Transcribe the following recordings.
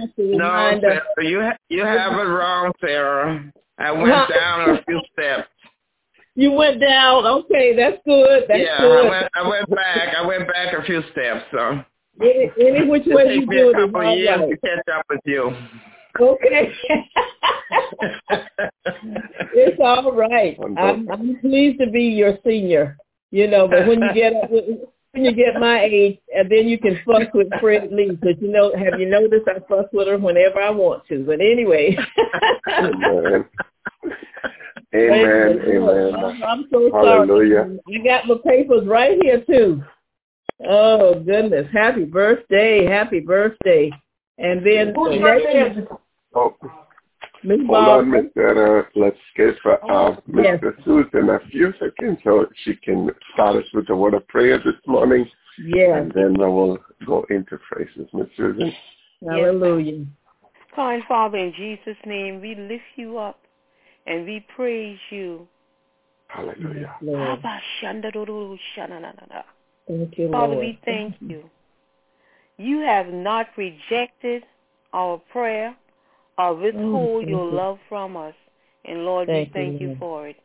have to No, remind us. Sarah, you ha- you have it wrong, Sarah. I went down a few steps. You went down. Okay, that's good. That's yeah, good. I went I went back. I went back a few steps. So Any, any which it way you takes me a it is couple of years right. to catch up with you. Okay. it's all right. I'm, I'm pleased to be your senior. You know, but when you get up, when you get my age, and then you can fuck with Fred Lee. Because you know, have you noticed I fuck with her whenever I want to? But anyway. Amen. Amen. Amen. I'm, I'm so sorry. Hallelujah. I got my papers right here too. Oh goodness! Happy birthday! Happy birthday! And then Whose next birthday Oh, Miss hold on, Barbara. Mr. Uh, let's give uh, uh, Yes. Mr. Susan a few seconds so she can start us with a word of prayer this morning. Yes. And then we will go into phrases, Miss Susan. Hallelujah. Kind Father, in Jesus' name, we lift you up and we praise you. Hallelujah. Thank you, Father, Lord. we thank you. You have not rejected our prayer or oh, withhold thank your you. love from us. And Lord, Thank we thank you, for it.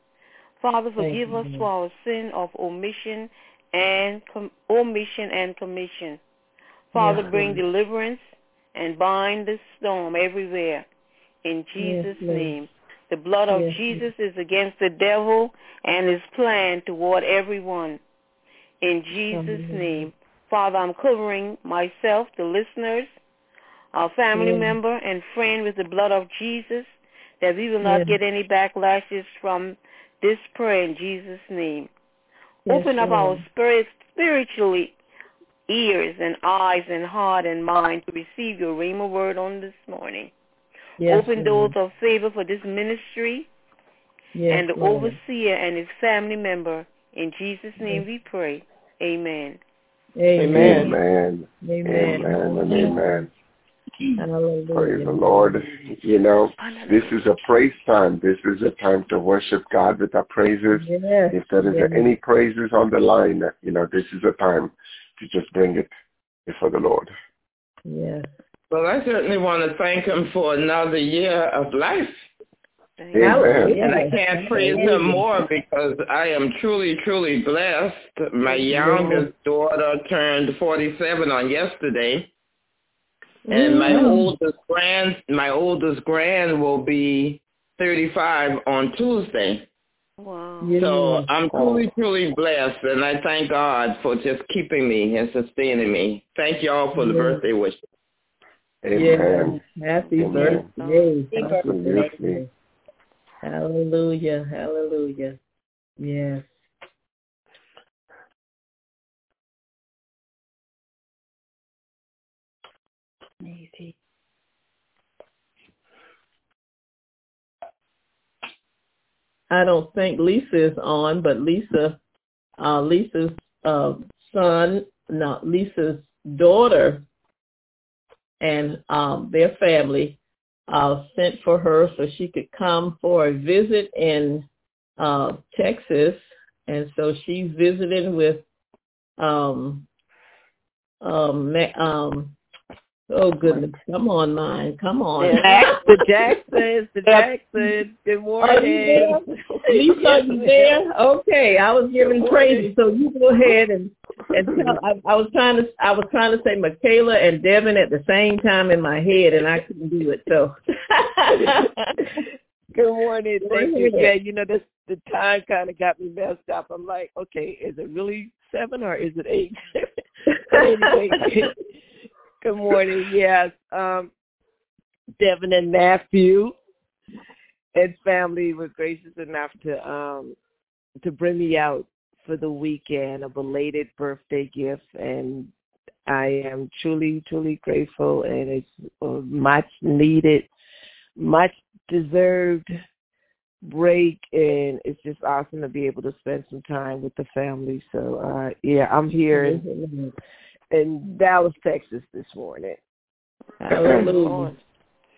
Father, forgive you, us for our sin of omission and com- omission and commission. Father, Yes, bring Lord. deliverance and bind the storm everywhere. In Jesus' Lord. name. The blood of Yes, Jesus is against the devil and his plan toward everyone. In Jesus' name. Father, I'm covering myself, the listeners, our family Yes. member and friend with the blood of Jesus, that we will not Yes. get any backlashes from this prayer in Jesus' name. Yes, Open up our spirits spiritually ears and eyes and heart and mind to receive your rhema word on this morning. Yes, Open Lord. doors of favor for this ministry Yes, and the Lord. overseer and his family member. In Jesus' name we pray. Amen. Amen. Amen. Amen. Amen and amen. Hallelujah. Praise the Lord. You know, this is a praise time. This is a time to worship God with our praises. Yes. If there is yes. any praises on the line, you know, this is a time to just bring it before the Lord. Yes. Well, I certainly want to thank him for another year of life. Amen. And I can't praise him more because I am truly, truly blessed. My youngest daughter turned 47 on yesterday. And my Mm. oldest grand, my oldest grand will be 35 on Tuesday. Wow. So I'm truly, truly blessed, and I thank God for just keeping me and sustaining me. Thank you all for the Yes. birthday wishes. Amen. Yes. Happy Amen. birthday. Happy birthday. Hallelujah. Hallelujah. Yes. I don't think Lisa is on, but Lisa, uh, Lisa's uh, son, not Lisa's daughter, and um, their family uh, sent for her so she could come for a visit in uh, Texas, and so she's visiting with um, um, um, oh goodness, come on, mine, come on, the Jacksons, the Jacksons. Good Are you there? morning. Lisa, are you there? Okay, I was giving praises, so you go ahead and and tell. I, I was trying to I was trying to say Michaela and Devin at the same time in my head, and I couldn't do it. So Good morning. Thank you. Yeah, you know, this the time kind of got me messed up. I'm like, okay, is it really seven or is it eight? anyway, good morning. Yes, um, Devin and Matthew and family were gracious enough to um to bring me out for the weekend, a belated birthday gift, and I am truly, truly grateful, and it's a much needed, much deserved break, and it's just awesome to be able to spend some time with the family. So, uh yeah, I'm here in, in Dallas, Texas this morning. Hallelujah.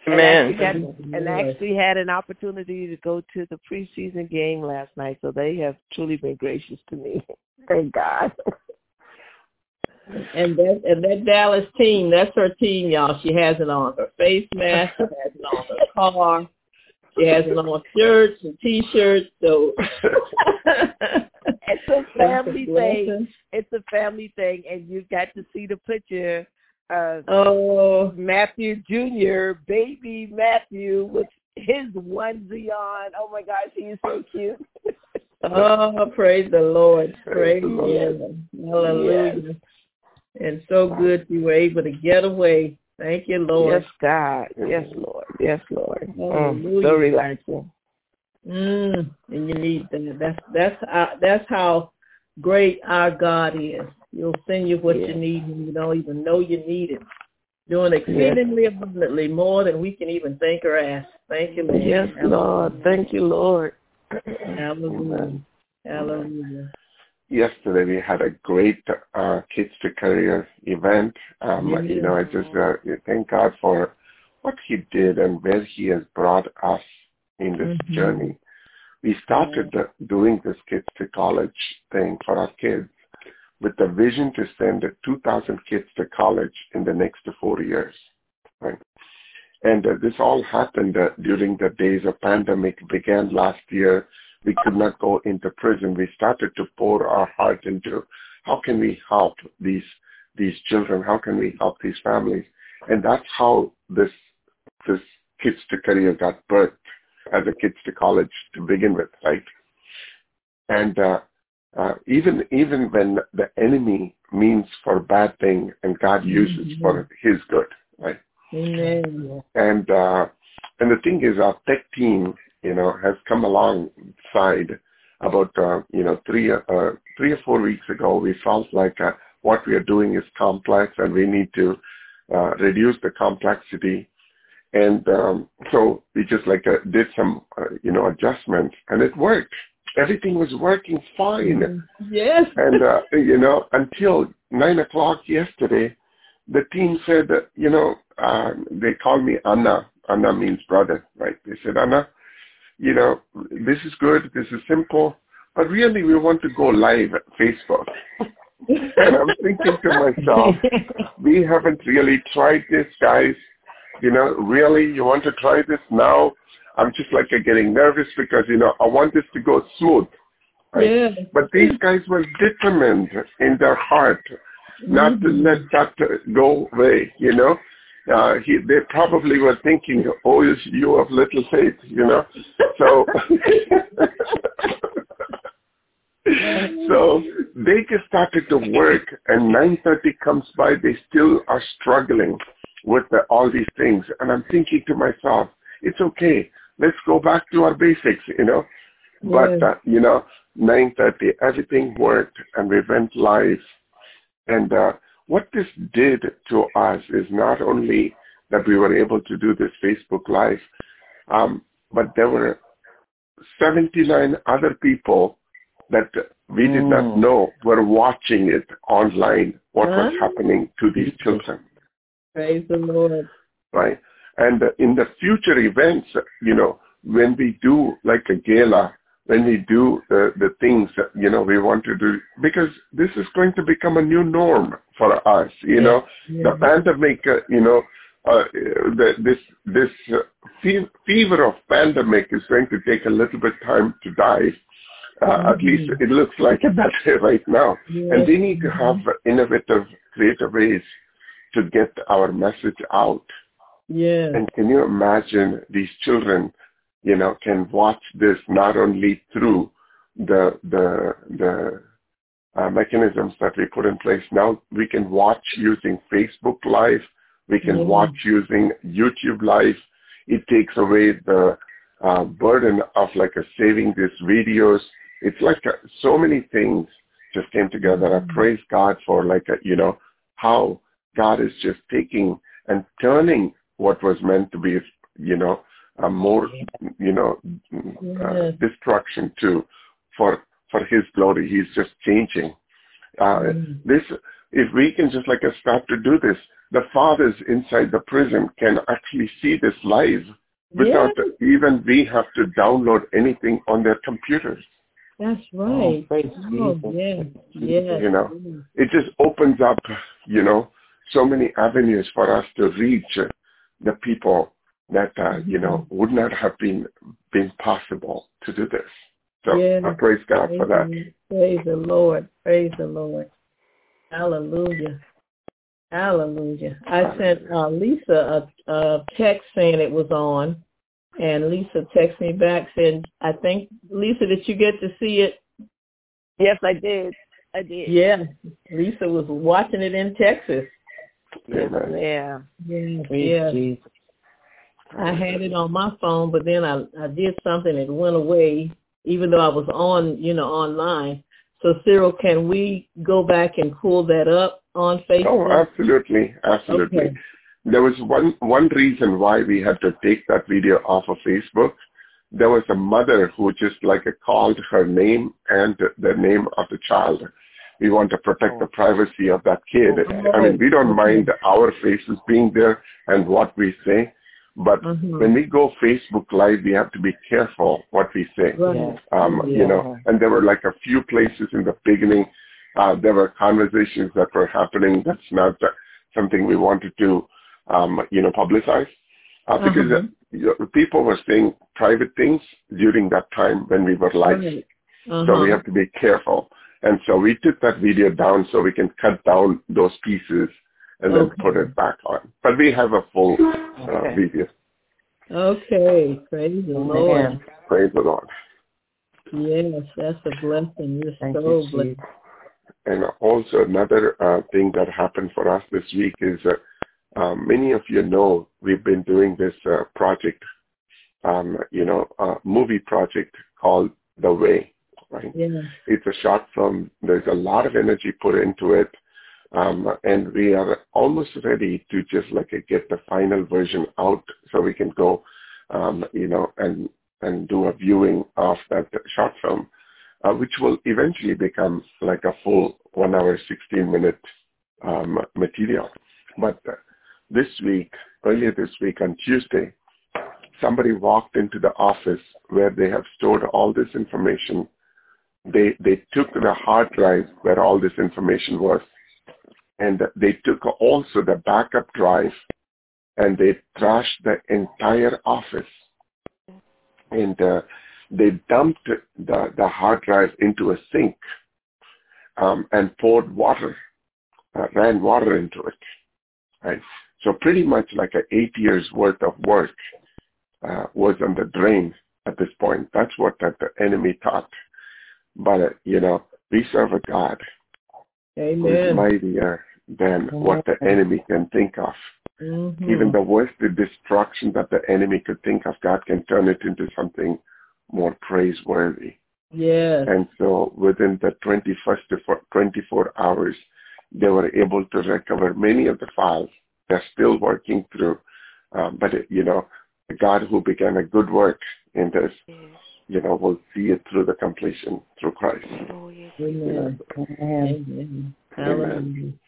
And Amen. actually, had, and actually had an opportunity to go to the preseason game last night, so they have truly been gracious to me. Thank God. And that and that Dallas team, that's her team, y'all. She has it on her face mask, she has it on her car, she has it on shirts and t-shirts. So it's a family thing. It's a family thing, and you got to see the picture. Uh, oh, Matthew Jr., baby Matthew, with his onesie on. Oh my gosh, he's so cute. oh, praise the Lord. Praise the Lord. Hallelujah. Yes. And so good you were able to get away. Thank you, Lord. Yes, God. Yes, Lord. Yes, Lord. Mm, so relaxing. Mm, and you need that. That's that's uh, that's how great our God is. He'll send you what yes. you need and you don't even know you need it. Doing exceedingly yes. abundantly more than we can even think or ask. Thank you, Lord. Yes, Lord. Thank you, Lord. Hallelujah. Hallelujah. Yesterday we had a great uh, Kids to Career event. Um, yeah. You know, I just uh, thank God for what He did and where He has brought us in this mm-hmm. journey. We started yeah. doing this Kids to College thing for our kids with the vision to send 2,000 kids to college in the next four years. Right? And uh, this all happened uh, during the days of pandemic began last year. We could not go into prison. We started to pour our heart into how can we help these these children? How can we help these families? And that's how this this Kids to Career got birthed as a Kids to College to begin with, right? And uh, uh, even even when the enemy means for a bad thing and God uses mm-hmm. for His good, right? Amen. And uh, and the thing is, our tech team, you know, has come alongside about uh, you know three uh, three or four weeks ago. We felt like uh, what we are doing is complex, and we need to uh, reduce the complexity. And um, so we just like uh, did some uh, you know adjustments, and it worked everything was working fine. Mm-hmm. Yes. And, uh, you know, until 9 o'clock yesterday, the team said that, you know, uh, they called me Anna. Anna means brother, right? They said, Anna, you know, this is good. This is simple. But really, we want to go live at Facebook. and I'm thinking to myself, we haven't really tried this, guys. You know, really, you want to try this now? I'm just like getting nervous because, you know, I want this to go smooth. Right? Yeah. But these guys were determined in their heart not mm-hmm. to let that go away, you know. Uh, he, they probably were thinking, oh, you have little faith, you know. So, so they just started to work, and 9:30 comes by, they still are struggling with the, all these things, and I'm thinking to myself, it's okay let's go back to our basics, you know. Yes. But, uh, you know, 9.30, everything worked and we went live. And uh, what this did to us is not only that we were able to do this Facebook Live, um, but there were 79 other people that we did mm. not know were watching it online, what huh? was happening to these children. Praise the Lord. Right. And in the future events, you know, when we do like a gala, when we do the, the things that, you know, we want to do, because this is going to become a new norm for us, you yeah. know, yeah. the pandemic, uh, you know, uh, the, this this uh, fever of pandemic is going to take a little bit time to die. Uh, mm-hmm. At least it looks like it that way right now. Yeah. And we need to have innovative, creative ways to get our message out. Yeah. And can you imagine these children, you know, can watch this not only through the the the uh, mechanisms that we put in place. Now we can watch using Facebook Live. We can mm-hmm. watch using YouTube Live. It takes away the uh, burden of like a saving these videos. It's like a, so many things just came together. Mm-hmm. I praise God for like a, you know how God is just taking and turning what was meant to be, you know, a more, you know, uh, destruction to for for His glory. He's just changing. Uh, mm. This, if we can just like start to do this, the fathers inside the prison can actually see this live without yeah. even we have to download anything on their computers. That's right. Oh, oh yeah, yeah. You know, it just opens up, you know, so many avenues for us to reach the people that uh, you know mm-hmm. would not have been been possible to do this. So yeah. I praise God praise for that. Praise the Lord. Praise the Lord. Hallelujah. Hallelujah. I sent uh, Lisa a, a text saying it was on, and Lisa texted me back saying, "I think Lisa, did you get to see it?" Yes, I did. I did. Yeah, Lisa was watching it in Texas. Yes, yeah. Yes, yes. I had it on my phone, but then I I did something. It went away, even though I was on, you know, online. So Cyril, can we go back and pull that up on oh, Facebook? Oh, absolutely, absolutely. Okay. There was one one reason why we had to take that video off of Facebook. There was a mother who just like called her name and the name of the child. We want to protect the privacy of that kid. I mean, we don't mind our faces being there and what we say, but mm-hmm. when we go Facebook Live, we have to be careful what we say. Right. Um, yeah. You know, and there were like a few places in the beginning. Uh, there were conversations that were happening. That's not something we wanted to, um, you know, publicize uh, because uh-huh. you know, people were saying private things during that time when we were live. Right. Uh-huh. So we have to be careful. And so we took that video down so we can cut down those pieces and then put it back on. But we have a full uh, okay. video. Okay, praise the Lord. Praise the Lord. Yes, that's a blessing. You're Thank so you, blessed. And also another uh, thing that happened for us this week is uh, um, many of you know we've been doing this uh, project, um, you know, uh, movie project called The Way, right? Yeah. It's a short film. There's a lot of energy put into it. Um, and we are almost ready to just like get the final version out so we can go, um, you know, and and do a viewing of that short film, uh, which will eventually become like a full one hour, 16 minute um, material. But this week, earlier this week on Tuesday, somebody walked into the office where they have stored all this information. They they took the hard drive where all this information was and they took also the backup drive and they trashed the entire office and uh, they dumped the, the hard drive into a sink um, and poured water, uh, ran water into it. Right? So pretty much like a eight years worth of work uh, was on the drain at this point. That's what that the enemy thought. But, uh, you know, we serve a God Amen. who is mightier than what the enemy can think of. Mm-hmm. Even the worst the destruction that the enemy could think of, God can turn it into something more praiseworthy. Yeah. And so within the 21st to 24 hours, they were able to recover many of the files. They're still working through. Um, but, it, you know, God who began a good work in this, yes. You know, will see it through the completion through Christ. Oh, yes. Amen. Amen. Amen.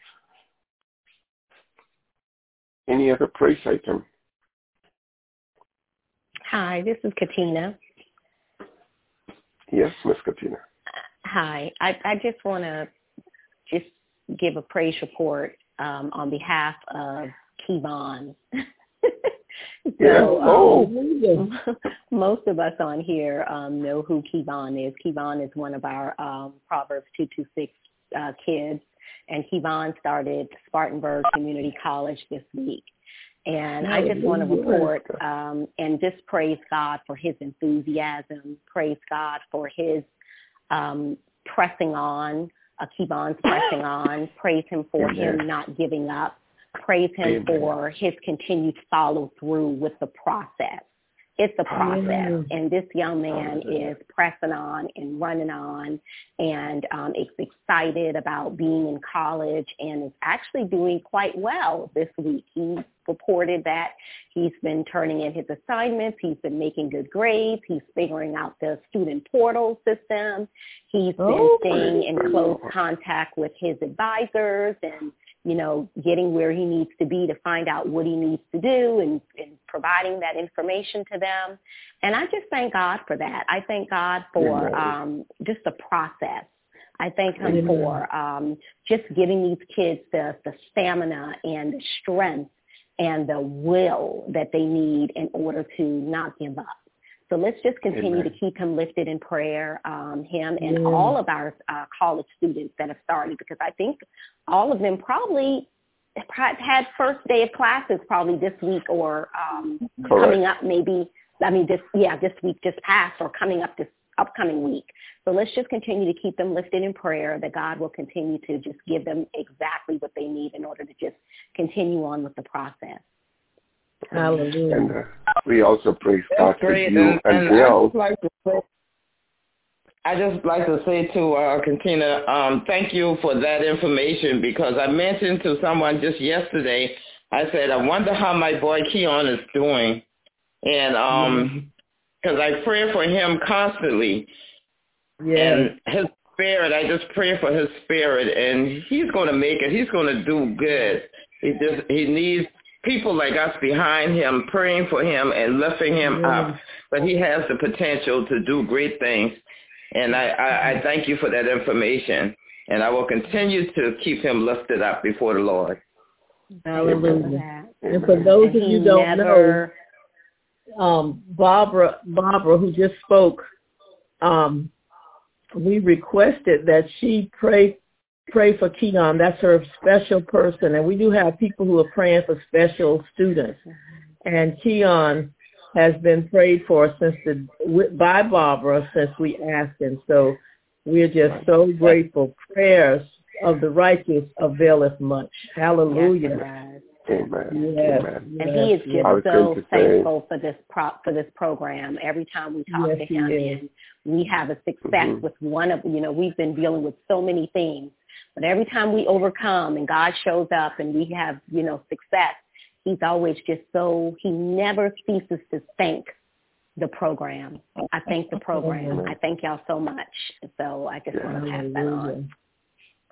Any other praise item? Hi, this is Katina. Yes, Miss Katina. Hi, I, I just want to just give a praise report um, on behalf of Kevon. so. Oh. Um, most of us on here um, know who Kevon is. Kevon is one of our um, Proverbs 226 uh, kids and Kevon started Spartanburg Community College this week. And I just want to report um, and just praise God for his enthusiasm, praise God for his um, pressing on, uh, Kevon's pressing on, praise him for him not giving up, praise him Amen. for his continued follow through with the process. It's a process. And this young man is pressing on and running on and um, is excited about being in college and is actually doing quite well this week. He reported that he's been turning in his assignments. He's been making good grades. He's figuring out the student portal system. He's been oh, staying in close contact with his advisors and you know, getting where he needs to be to find out what he needs to do and, and providing that information to them. And I just thank God for that. I thank God for um, just the process. I thank him Amen. for um, just giving these kids the, the stamina and the strength and the will that they need in order to not give up. So let's just continue Amen. to keep him lifted in prayer, um, him and yeah. all of our uh, college students that have started, because I think all of them probably had first day of classes probably this week or um, coming up maybe. I mean, this yeah, this week just passed or coming up this upcoming week. So let's just continue to keep them lifted in prayer that God will continue to just give them exactly what they need in order to just continue on with the process. Hallelujah. And we also praise God for you and, and, Bill. Like I just like to say to uh, Katina, um, thank you for that information because I mentioned to someone just yesterday, I said, I wonder how my boy Keon is doing. And um, because I pray for him constantly. Yeah. And his spirit, I just pray for his spirit, and he's going to make it. He's going to do good. He just he needs people like us behind him, praying for him and lifting him yeah. up. But he has the potential to do great things, and I, I, I thank you for that information. And I will continue to keep him lifted up before the Lord. Hallelujah. And for those of you don't never... know, um, Barbara, Barbara, who just spoke, um, we requested that she pray pray for Keon. That's her special person, and we do have people who are praying for special students. And Keon has been prayed for since the by Barbara since we asked him. So we're just so grateful. Prayers of the righteous availeth much. Hallelujah. Yes, Amen. Yes. Amen. And he is just so thankful for this pro- for this program. Every time we talk yes, to him, and we have a success mm-hmm. with one of you know we've been dealing with so many things, but every time we overcome and God shows up and we have you know success, he's always just so he never ceases to thank the program. I thank the program. I thank y'all so much. So I just yeah. want to pass that on.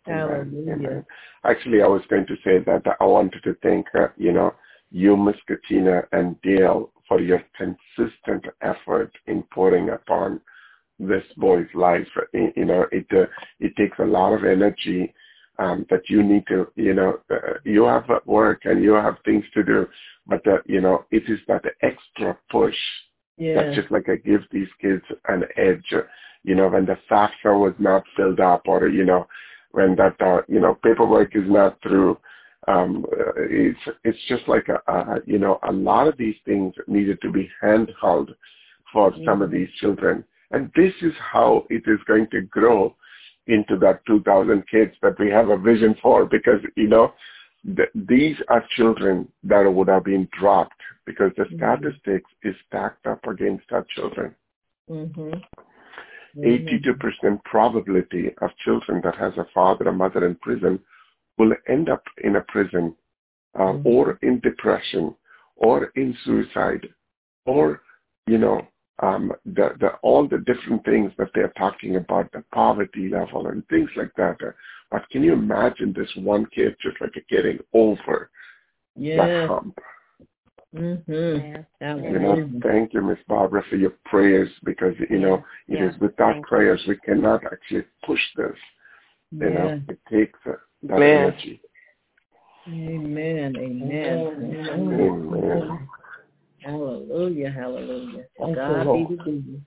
Hallelujah. Actually, I was going to say that I wanted to thank, uh, you know, you, Miss Katina, and Dale for your consistent effort in pouring upon this boy's life. You know, it uh, it takes a lot of energy um, that you need to, you know, uh, you have work and you have things to do, but uh, you know, it is that extra push yeah. that's just like I give these kids an edge. You know, when the FAFSA was not filled up, or you know, when that uh, you know paperwork is not through. Um, uh, it's it's just like a, a you know a lot of these things needed to be handheld for mm-hmm. some of these children, and this is how it is going to grow into that 2,000 kids that we have a vision for, because you know th- these are children that would have been dropped because the mm-hmm. statistics is stacked up against our children. Mm-hmm. 82% probability of children that has a father or mother in prison will end up in a prison uh, mm-hmm. or in depression or in suicide or, you know, um, the, the, all the different things that they're talking about, the poverty level and things like that. But can you imagine this one kid just like getting over yeah. that hump? Mm-hmm. You know, thank you, Miss Barbara, for your prayers because you know it yeah. is without thank prayers we cannot actually push this. You yeah. know, it takes uh, that Amen. energy. Amen. Amen. Amen. Amen. Hallelujah. Hallelujah. Thank God you, be the glory.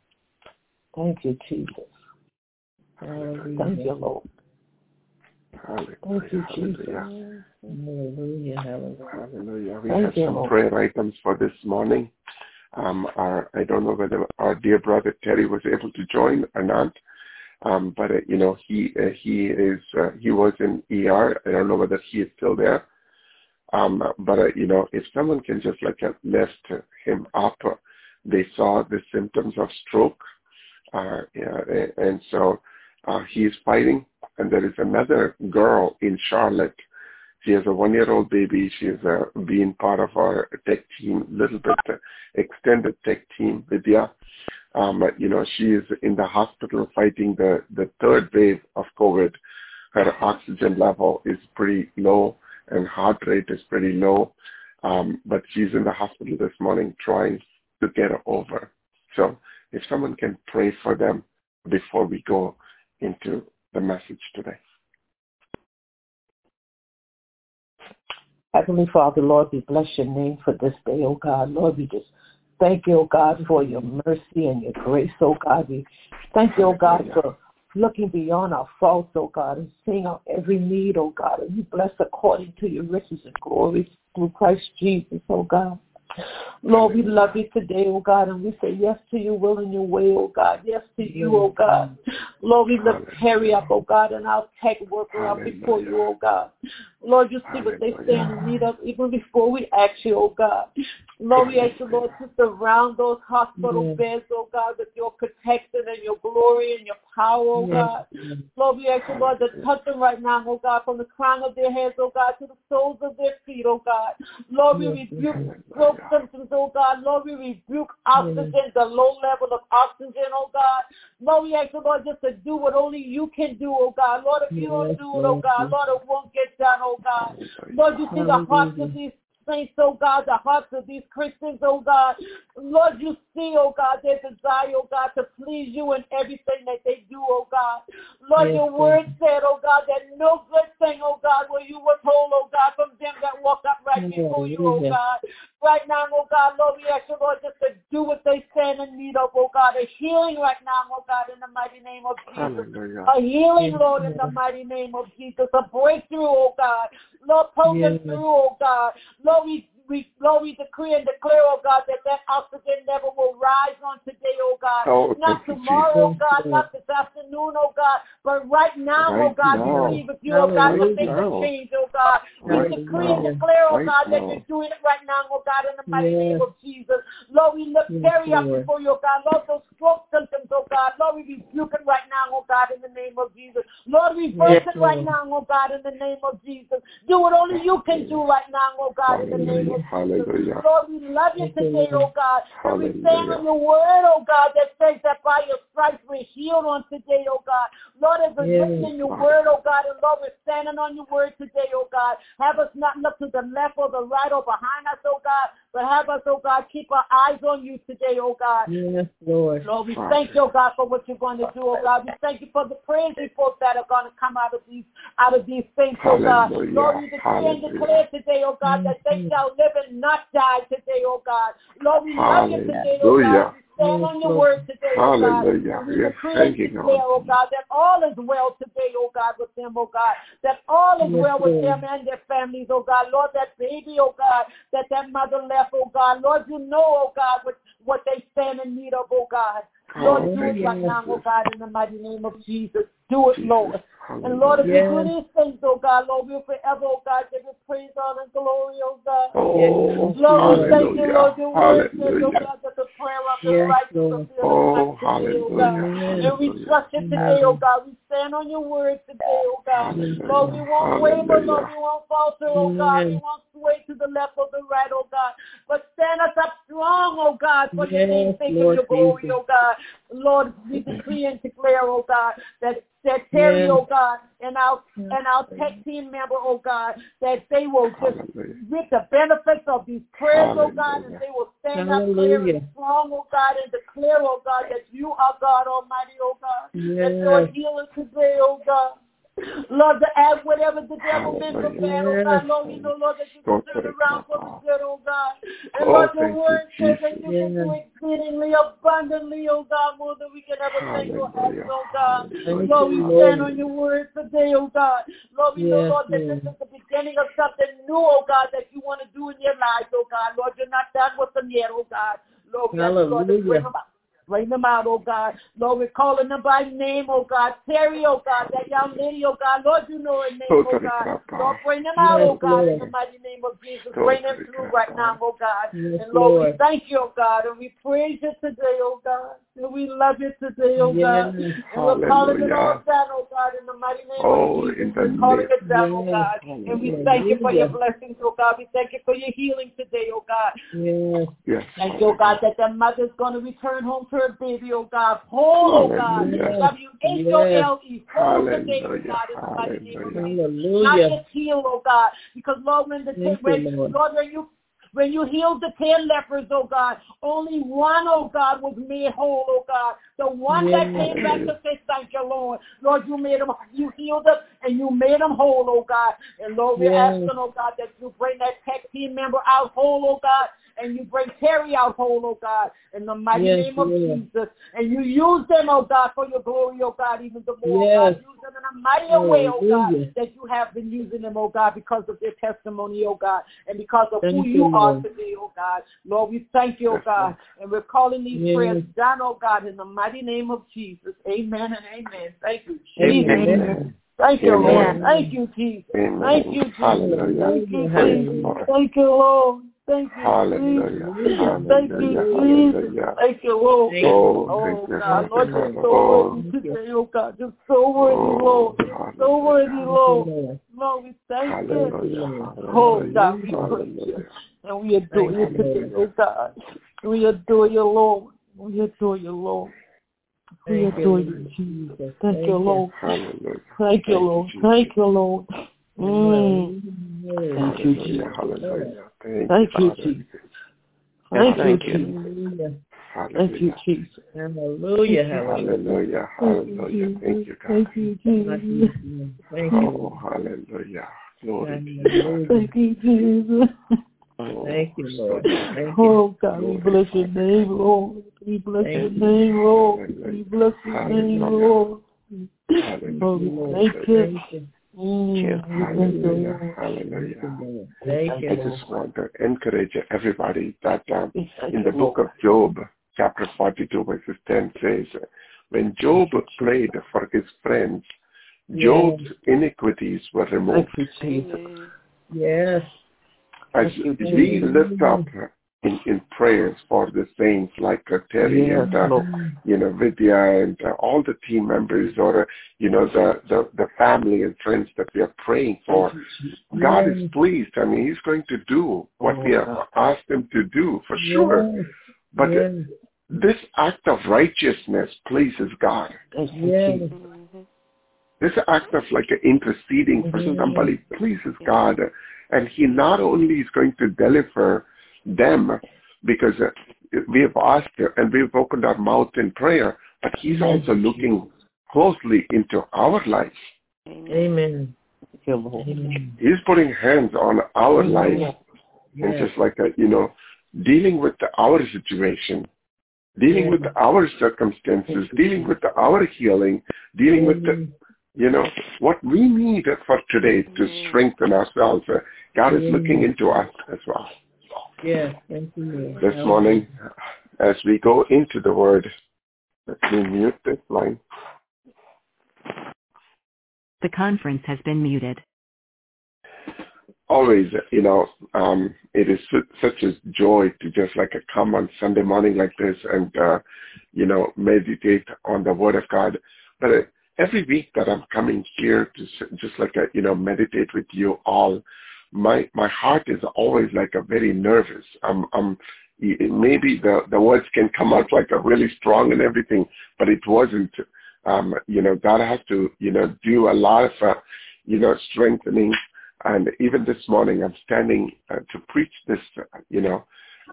Thank you, Jesus. Hallelujah. Thank you, Lord. Hallelujah. Thank you, Jesus. Hallelujah. Hallelujah. Hallelujah. We Thank have you, some Lord. prayer items for this morning. Um, our, I don't know whether our dear brother Terry was able to join or not. Um, but uh, you know he uh, he is uh, he was in ER. I don't know whether he is still there. Um, but uh, you know if someone can just like uh, lift him up, uh, they saw the symptoms of stroke, uh, yeah, and so uh, he is fighting. And there is another girl in Charlotte. She has a one-year-old baby. She is uh, being part of our tech team, little bit uh, extended tech team, Vidya. Um, you know, she is in the hospital fighting the, the third wave of COVID. Her oxygen level is pretty low and heart rate is pretty low. Um, but she's in the hospital this morning trying to get over. So if someone can pray for them before we go into the message today. Heavenly Father, Lord, we bless your name for this day, oh God. Lord, we just thank you, oh God, for your mercy and your grace, oh God. We thank you, oh God, for looking beyond our faults, oh God, and seeing our every need, oh God. And you bless according to your riches and glory through Christ Jesus, oh God. Lord, we love you today, oh God, and we say yes to your will and your way, oh God. Yes to you, oh God. Lord, we lift Harry up, oh God, and our tech worker up before you, oh God. Lord, you see what they stand in need of even before we ask you, oh God. Lord, we ask you, Lord, to surround those hospital beds, oh God, with your protection and your glory and your power, oh God. Lord, we ask oh you, Lord, to touch them right now, oh God, from the crown of their heads, oh God, to the soles of their feet, oh God. Lord, we rebuke stroke symptoms, oh God. Lord, we rebuke oxygen, the low level of oxygen, oh God. Lord, we ask you, Lord, just to do what only you can do, oh God. Lord, if you don't do it, oh God, Lord, it won't get done, oh God. Lord, you see the hearts of these saints, oh God, the hearts of these Christians, oh God. Lord, you see, oh God, their desire, oh God, to please you in everything that they do, oh God. Lord, yes, your word said, oh God, that no good thing, oh God, will you withhold, oh God, from them that walk upright before you, oh God. Right now, oh God, Lord, we ask you, Lord, just to do what they stand in need of, oh God. A healing right now, oh God, in the mighty name of Jesus. Hallelujah. A healing, Lord, in the mighty name of Jesus. A breakthrough, oh God. Lord, poke yes. through, oh God. Lord, we we, Lord, we decree and declare, oh God, that that oxygen level will rise on today, oh God. Oh, not tomorrow, oh God, not this afternoon, oh God, but right now, oh right oh God, now. we believe with you, oh God, for things to change, oh God. We right decree now. and declare, oh right God, now. that you're doing it right now, oh God, in the mighty yes. name of Jesus. Lord, we look yes, Terry up before you, oh God. Lord, those stroke symptoms, oh God. Lord, we rebuke it right now, oh God, in the name of Jesus. Lord, reverse yes, it right now, oh God, in the name of Jesus. Do what only you can do right now, oh God, in the name of Hallelujah. Lord, we love you today, oh God. And we stand on your word, oh God, that says that by your stripes we're healed on today, oh God. Lord, as it's yes. in your word, oh God, and Lord, we're standing on your word today, oh God. Have us not look to the left or the right or behind us, oh God, but have us, oh God, keep our eyes on you today, oh God. Yes, Lord. Lord, we thank you, oh God, for what you're going to do, oh God. We thank you for the praise reports that are going to come out of these out of these things, oh God. Lord, we declare and declare today, oh God, that they mm-hmm. shall live and not die today, oh God. Lord, we love you today, oh God. Stand on your word today, oh God. We declare and declare, oh God, that all is well today, oh God, with them, oh God. That all is well with them and their families, oh God. Lord, that baby, oh God, that that mother left, oh God. Lord, you know, oh God, what, what they stand in need of, oh God. Lord, do it right now, oh God, in the mighty name of Jesus. Do it, Lord. And Lord, if yes. you do these things, oh God, Lord, we'll forever, oh God, give you praise, honor, and glory, oh God. Oh, Lord, we thank you, Lord, your word says, oh God, that the prayer of the yes, righteous will oh, hallelujah. oh God. And we trust you today, oh God. We stand on your word today, oh God. Hallelujah. Lord, we won't waver, Lord, we won't falter, oh God. We won't sway to the left or the right, oh God. But stand us up strong, oh God, for your name's sake and your glory, oh God. Lord, we decree and declare, oh God, that that Terry, yes. oh God, and our and our tech team member, oh God, that they will just get the benefits of these prayers, Hallelujah. oh God, and they will stand Hallelujah. up clear and strong, oh God, and declare, oh God, that you are God Almighty, oh God, yes. that you're healing today, oh God. Lord, to add whatever the devil meant for bad, oh, oh God, Lord, we know, Lord, that you can turn around for the good, oh God. And Lord, your word says that you can do exceedingly abundantly, oh God, more than we can ever think or ask, oh God. Lord, we stand on your word today, oh God. Lord, we know, Lord, that this is the beginning of something new, oh God, that you want to do in your lives, oh God. Lord, you're not done with them yet, oh God. Lord, we you, Lord, bring them up Bring them out, oh God. Lord, we're calling them by name, oh God. Terry, oh God, that young lady, oh God. Lord, you know her name, oh God. Lord, bring them out, oh God, in the mighty name of Jesus. Bring them through right now, oh God. And Lord, we thank you, oh God, and we praise you today, oh God. And we love you today, oh God. And we're calling it all down, oh God, in the mighty name oh, of Jesus. We're calling it down, oh God. And we thank you for your blessings, oh God. We thank you for your healing today, oh God. Yes. yes. Thank you, oh God, that the mother's going to return home to her baby, oh God. Whole, oh God. W-H-O-L-E. Whole today, oh God, in the mighty name of Jesus. Not just heal, oh God. Because Lord, when the, when, Lord, when you When you healed the ten lepers, oh God, only one, oh God, was made whole, oh God. The one that came back to say thank you, Lord. Lord, you made them, you healed them and you made them whole, oh God. And Lord, we're asking, oh God, that you bring that tech team member out whole, oh God and you bring Terry out whole, oh God, in the mighty yes, name of yes. Jesus. And you use them, oh God, for your glory, oh God, even the more, yes. oh God. Use them in a mightier way, oh God, that you have been using them, oh God, because of their testimony, oh God, and because of thank who you, you are today, oh God. Lord, we thank you, oh God, and we're calling these prayers down, oh God, in the mighty name of Jesus. Amen and amen. Thank you, Jesus. Amen. Thank you, Lord. Thank you, Jesus. Thank you, Jesus. Thank you, Jesus. Thank you, Lord. Thank you, Hallelujah. Jesus. Thank you, Jesus. Thank you, Lord. Oh, oh God. Lord, you're so worthy today, oh God. You're so worthy, Lord. So worthy, Lord. Lord, we thank you. Oh, God, we praise you. And we adore you today, oh God. We adore you, Lord. We adore you, Lord. We adore you, Jesus. Thank you, Lord. Thank you, Lord. Thank you, Lord. Thank you, Jesus. Hallelujah. Thank you, Jesus. Thank you, Jesus. Thank you, Jesus. Hallelujah. Hallelujah. Hallelujah. Thank you, God. Thank you, Jesus. Thank you. Oh, hallelujah. Glory Thank you, Jesus. Oh, Thank you, Lord. Thank oh, God, we bless your name, Lord. We bless your name, Lord. We bless your name, Lord. Hallelujah. Thank you. Hallelujah. Hallelujah. I just want to encourage everybody that um, in the book of Job, chapter 42, verses 10 says, when Job prayed for his friends, Job's iniquities were removed. Yes. As we lift up in, in prayers for the saints like uh, Terry and uh, you know Vidya and uh, all the team members or uh, you know the, the the family and friends that we are praying for. God is pleased. I mean, He's going to do what we have asked Him to do for sure. But this act of righteousness pleases God. This act of like interceding for somebody pleases God, and He not only is going to deliver them because uh, we have asked and we've opened our mouth in prayer, but he's also looking closely into our lives. Amen. He's putting hands on our lives and just like, a, you know, dealing with our situation, dealing with our circumstances, dealing with our healing, dealing with the, you know, what we need for today to strengthen ourselves. Uh, God is looking into us as well. Yes, thank you. This morning, as we go into the word, let me mute this line. The conference has been muted. Always, you know, um, it is such a joy to just like come on Sunday morning like this and, uh, you know, meditate on the Word of God. But uh, every week that I'm coming here to just like, a, you know, meditate with you all, my my heart is always like a very nervous. I'm I'm maybe the the words can come out like a really strong and everything, but it wasn't. Um, you know, God has to you know do a lot of uh, you know strengthening. And even this morning, I'm standing uh, to preach this, uh, you know,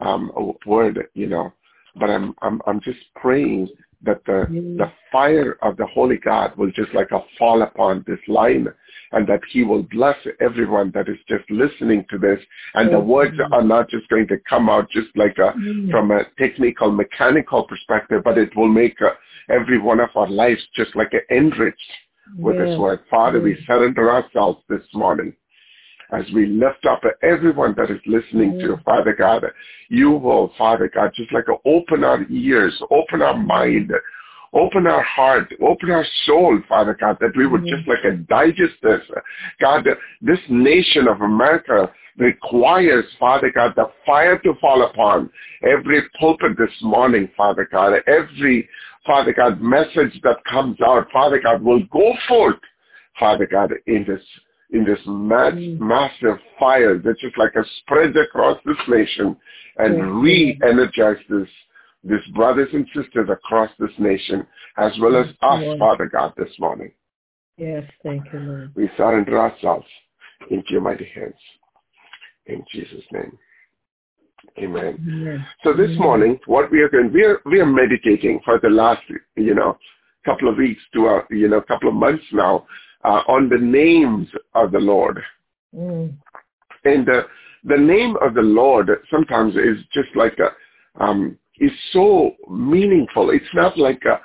um, word, you know, but I'm I'm I'm just praying that the mm. the fire of the Holy God will just like a fall upon this line and that he will bless everyone that is just listening to this. And the mm-hmm. words are not just going to come out just like a, mm. from a technical, mechanical perspective, but it will make uh, every one of our lives just like a enriched with this word. Father, we mm. surrender ourselves this morning as we lift up everyone that is listening to mm. Father God, you will, Father God, just like open our ears, open our mind, Open our heart, open our soul, Father God, that we would mm. just like a digest this. God, this nation of America requires, Father God, the fire to fall upon every pulpit this morning, Father God. Every, Father God, message that comes out, Father God, will go forth, Father God, in this in this mass, mm. massive fire that just like a spread across this nation and re-energize this these brothers and sisters across this nation, as well as us, Lord. Father God, this morning. Yes, thank you, Lord. We surrender ourselves into your mighty hands. In Jesus' name. Amen. So this morning, what we are going, we are we are meditating for the last, you know, couple of weeks to a, you know, couple of months now uh, on the names of the Lord. Mm. And uh, the name of the Lord sometimes is just like a, um, is so meaningful. It's not like a,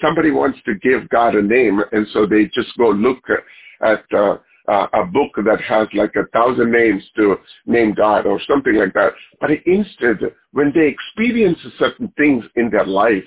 somebody wants to give God a name, and so they just go look at uh, uh, a book that has like a thousand names to name God or something like that. But instead, when they experience certain things in their life,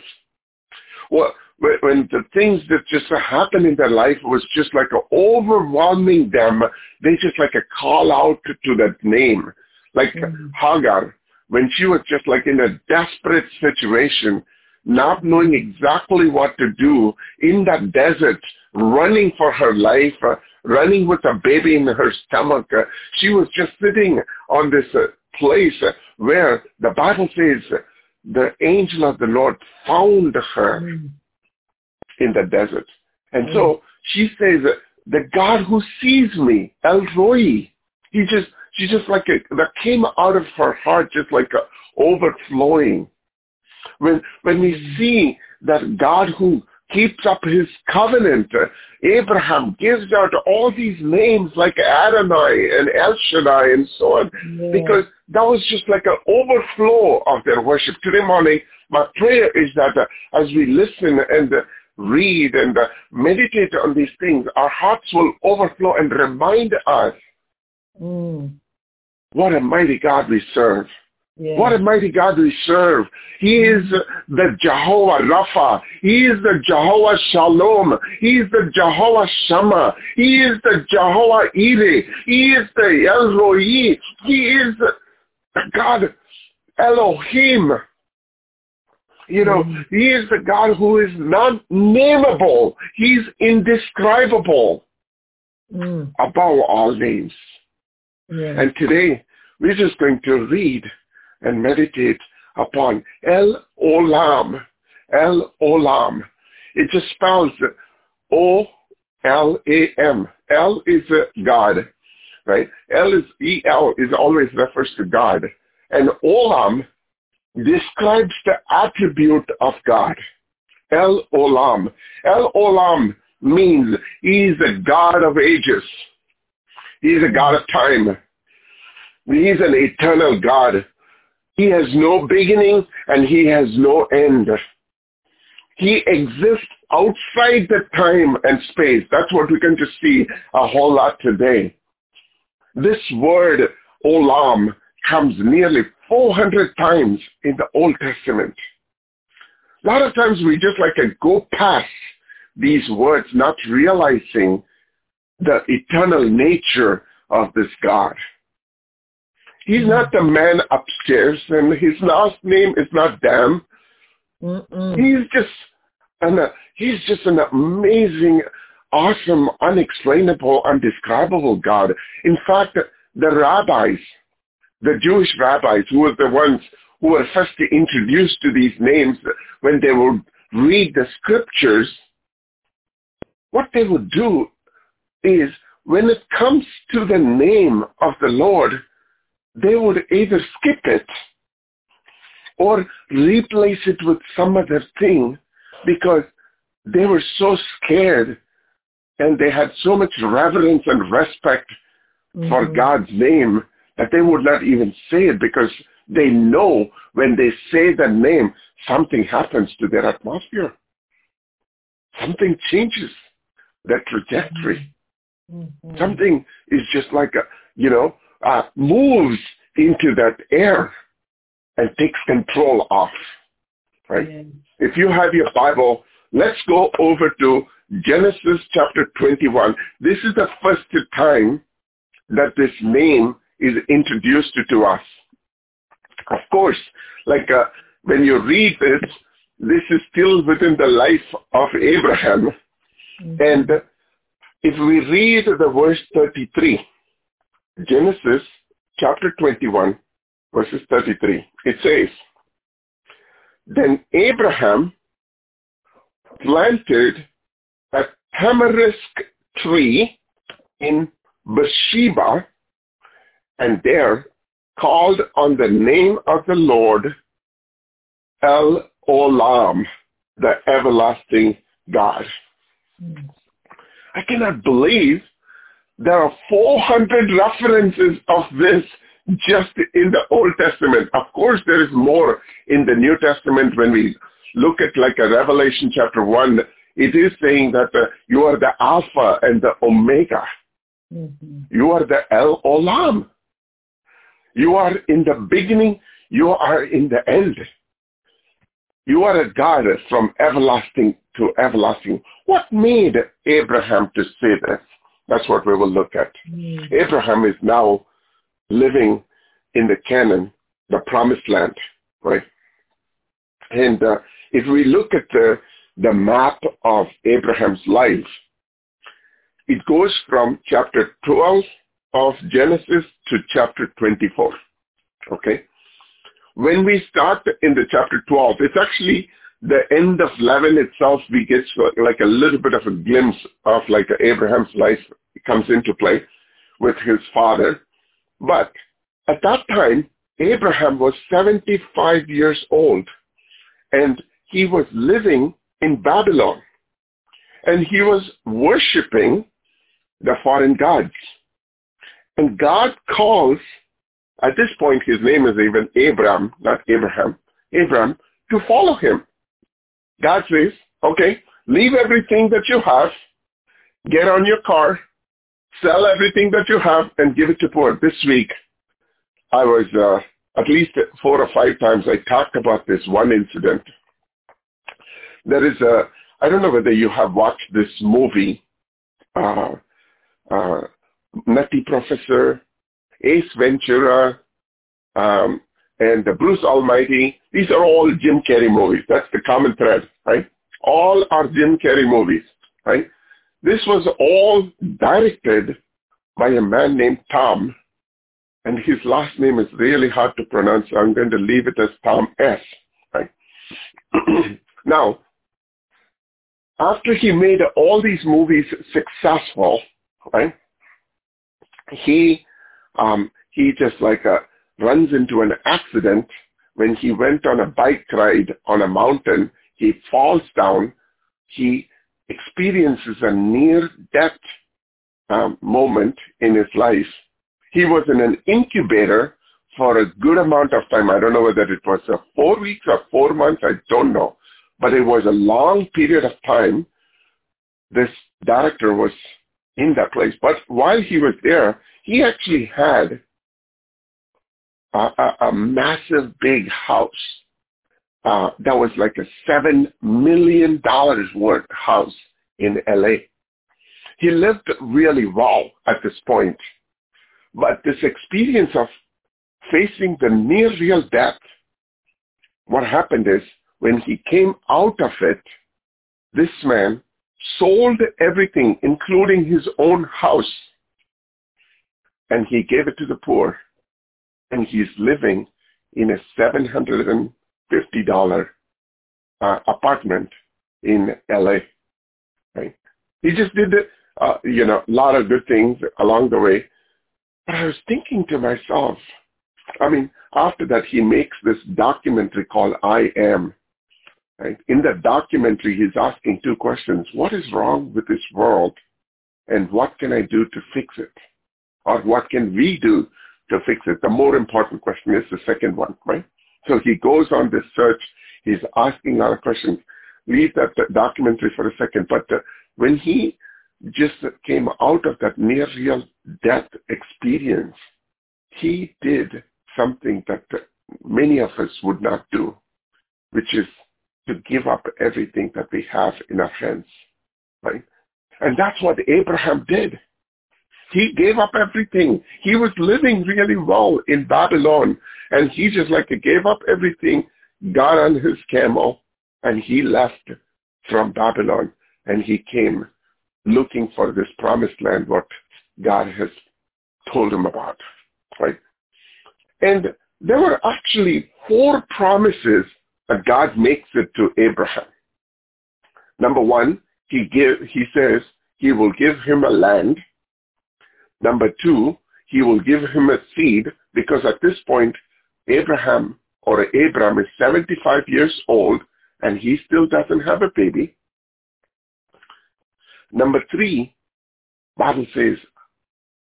well, when the things that just happened in their life was just like overwhelming them, they just like a call out to that name. Like mm-hmm. Hagar, when she was just like in a desperate situation, not knowing exactly what to do in that desert, running for her life, uh, running with a baby in her stomach. Uh, she was just sitting on this uh, place where the Bible says the angel of the Lord found her mm. In the desert. And mm. so she says, the God who sees me, El Roi, he just, she just like, a, that came out of her heart just like a overflowing. When, when we mm. see that God who keeps up his covenant. Abraham gives out all these names like Adonai and El Shaddai and so on yeah. because that was just like an overflow of their worship. Today morning, my prayer is that uh, as we listen and uh, read and uh, meditate on these things, our hearts will overflow and remind us mm. what a mighty God we serve. Yeah. What a mighty God we serve. He is the Jehovah Rapha. He is the Jehovah Shalom. He is the Jehovah Shammah. He is the Jehovah Jireh. He is the El Roi. He is the God Elohim. You know, mm. he is the God who is not nameable. He's indescribable mm. above all names. Yeah. And today, we're just going to read and meditate upon El Olam. El Olam. It just spells O-L-A-M. El is God, right? El is E-L is always refers to God. And Olam describes the attribute of God. El Olam. El Olam means he's a God of ages. He's a God of time. He's an eternal God he has no beginning and he has no end. He exists outside the time and space. That's what we can just see a whole lot today. This word olam comes nearly 400 times in the Old Testament. A lot of times we just like to go past these words, not realizing the eternal nature of this God. He's not the man upstairs, and his last name is not Dan. Mm-mm. He's just an uh, he's just an amazing, awesome, unexplainable, undescribable God. In fact, the rabbis, the Jewish rabbis, who were the ones who were first introduced to these names when they would read the scriptures, what they would do is when it comes to the name of the Lord, they would either skip it or replace it with some other thing because they were so scared and they had so much reverence and respect mm-hmm. for God's name that they would not even say it because they know when they say the name, something happens to their atmosphere. Something changes their trajectory. Mm-hmm. Something is just like a, you know, uh, moves into that air and takes control off. Right? Yeah. If you have your Bible, let's go over to Genesis chapter 21. This is the first time that this name is introduced to us. Of course, like uh, when you read this, this is still within the life of Abraham. Mm-hmm. And if we read the verse 33, Genesis chapter 21, verses 33. It says, Then Abraham planted a tamarisk tree in Beersheba, and there called on the name of the Lord El Olam, the everlasting God. I cannot believe there are 400 references of this just in the Old Testament. Of course, there is more in the New Testament when we look at like a Revelation chapter 1. It is saying that uh, you are the Alpha and the Omega. Mm-hmm. You are the El Olam. You are in the beginning. You are in the end. You are a God from everlasting to everlasting. What made Abraham to say this? That's what we will look at. Mm. Abraham is now living in the Canaan, the promised land, right? And uh, if we look at the, the map of Abraham's life, it goes from chapter 12 of Genesis to chapter 24. Okay? When we start in the chapter 12, it's actually the end of 11 itself, we get like a little bit of a glimpse of like Abraham's life comes into play with his father. But at that time, Abraham was 75 years old and he was living in Babylon and he was worshiping the foreign gods. And God calls, at this point his name is even Abram, not Abraham, Abram, to follow him. God says, okay, leave everything that you have, get on your car, sell everything that you have, and give it to poor. This week, I was, uh, at least four or five times, I talked about this one incident. There is a, I don't know whether you have watched this movie, uh, uh, Nutty Professor, Ace Ventura, um, and Bruce Almighty. These are all Jim Carrey movies. That's the common thread, right? All are Jim Carrey movies, right? This was all directed by a man named Tom, and his last name is really hard to pronounce, so I'm going to leave it as Tom S. Right? now, after he made all these movies successful, right? He um, he just like uh, runs into an accident when he went on a bike ride on a mountain. He falls down. He experiences a near-death um, moment in his life. He was in an incubator for a good amount of time. I don't know whether it was uh, four weeks or four months. I don't know. But it was a long period of time. This director was in that place. But while he was there, he actually had a, a, a massive big house uh, that was like a seven million dollars worth house in LA. He lived really well at this point, but this experience of facing the near real death, what happened is when he came out of it, this man sold everything, including his own house, and he gave it to the poor, and he's living in a seven hundred and fifty dollar uh, apartment in L.A. Right? He just did, uh, you know, a lot of good things along the way. But I was thinking to myself, I mean, after that, he makes this documentary called I Am. Right? In that documentary, he's asking two questions. What is wrong with this world? And what can I do to fix it? Or what can we do to fix it? The more important question is the second one, right? So he goes on this search. He's asking a lot of questions. Leave that documentary for a second. But uh, when he just came out of that near real death experience, he did something that many of us would not do, which is to give up everything that we have in our hands, right? And that's what Abraham did. He gave up everything. He was living really well in Babylon. And he just like gave up everything, got on his camel, and he left from Babylon. And he came looking for this promised land, what God has told him about. Right? And there were actually four promises that God makes it to Abraham. Number one, he give, he says he will give him a land Number two, he will give him a seed because at this point, Abraham or Abram is 75 years old and he still doesn't have a baby. Number three, Bible says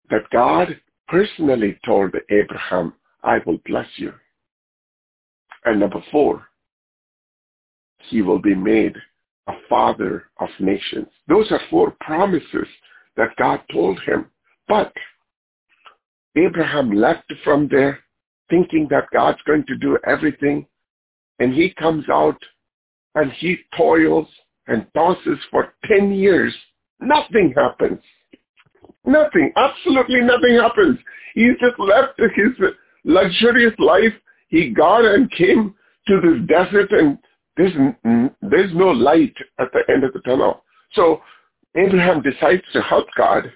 that God personally told Abraham, I will bless you. And number four, he will be made a father of nations. Those are four promises that God told him. But Abraham left from there thinking that God's going to do everything. And he comes out and he toils and tosses for 10 years. Nothing happens. Nothing. Absolutely nothing happens. He's just left his luxurious life. He got and came to this desert and there's, there's no light at the end of the tunnel. So Abraham decides to help God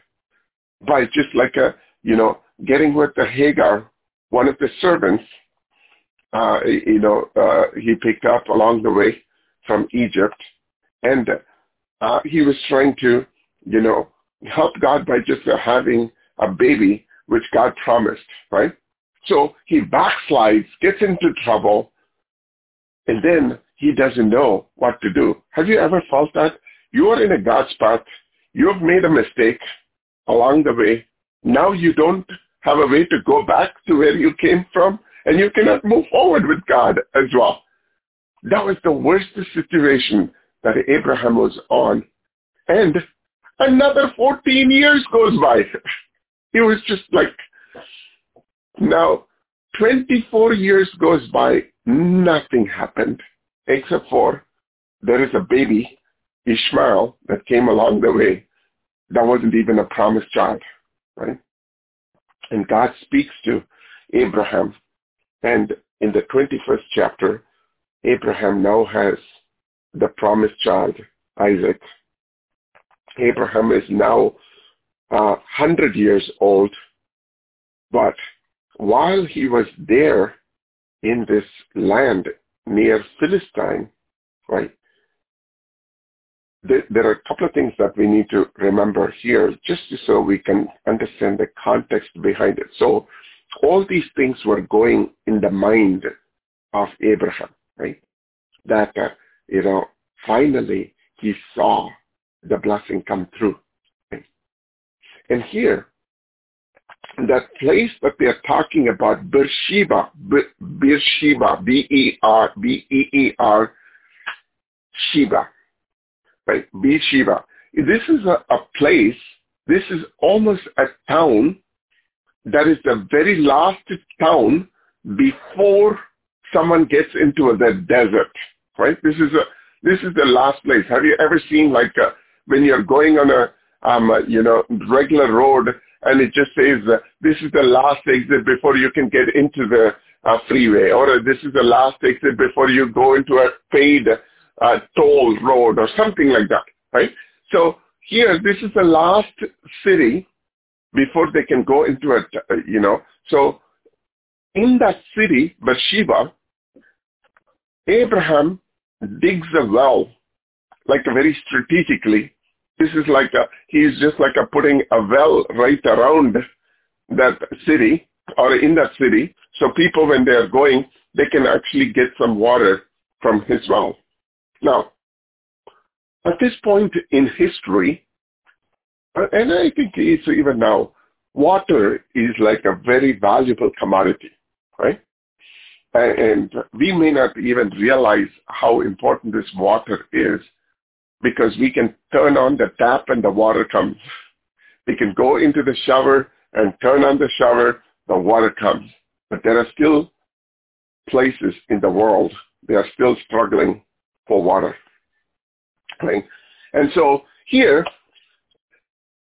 by just like a, you know, getting with the Hagar, one of the servants, uh, you know, uh, he picked up along the way from Egypt. And uh, he was trying to, you know, help God by just having a baby, which God promised, right? So he backslides, gets into trouble, and then he doesn't know what to do. Have you ever felt that? You are in a God's path. You have made a mistake along the way. Now you don't have a way to go back to where you came from, and you cannot move forward with God as well. That was the worst situation that Abraham was on. And another 14 years goes by. It was just like, now 24 years goes by, nothing happened except for there is a baby, Ishmael, that came along the way that wasn't even a promised child, right? And God speaks to Abraham. And in the 21st chapter, Abraham now has the promised child, Isaac. Abraham is now uh, 100 years old, but while he was there in this land near Philistine, right, there, are a couple of things that we need to remember here just so we can understand the context behind it. So all these things were going in the mind of Abraham, right? That, uh, you know, finally he saw the blessing come through. Right? And here, that place that they're talking about, Beersheba, Beersheba, B-E-R, B-E-E-R, Sheba, right? Beersheba. This is a, a place, this is almost a town that is the very last town before someone gets into the desert, right? This is a, this is the last place. Have you ever seen like a, uh, when you're going on a, um, a, you know, regular road and it just says uh, this is the last exit before you can get into the uh, freeway, or uh, this is the last exit before you go into a paid uh, toll road, or something like that, right? So here, this is the last city before they can go into it, uh, you know. So in that city, Beersheba, Abraham digs a well, like very strategically, this is like a, he's just like a putting a well right around that city or in that city. So people, when they're going, they can actually get some water from his well. Now, at this point in history, and I think it's even now, water is like a very valuable commodity, right? And we may not even realize how important this water is because we can turn on the tap and the water comes. We can go into the shower and turn on the shower, the water comes. But there are still places in the world, they are still struggling for water. Right? And so here,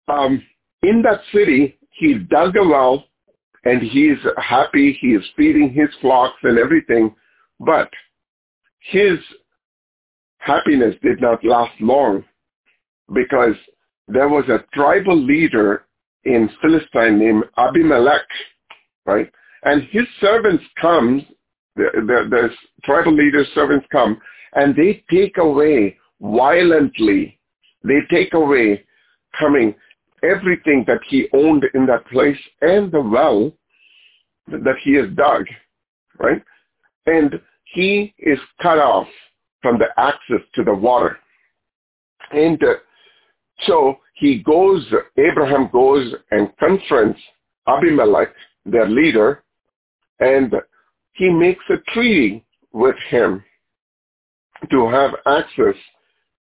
um, in that city, he dug a well and he's happy, he is feeding his flocks and everything, but his happiness did not last long because there was a tribal leader in Philistine named Abimelech, right? And his servants come, the, the, the tribal leader's servants come, and they take away violently, they take away coming everything that he owned in that place and the well, that he has dug, right? And he is cut off from the access to the water. And uh, so he goes, Abraham goes and confronts Abimelech, their leader, and he makes a treaty with him to have access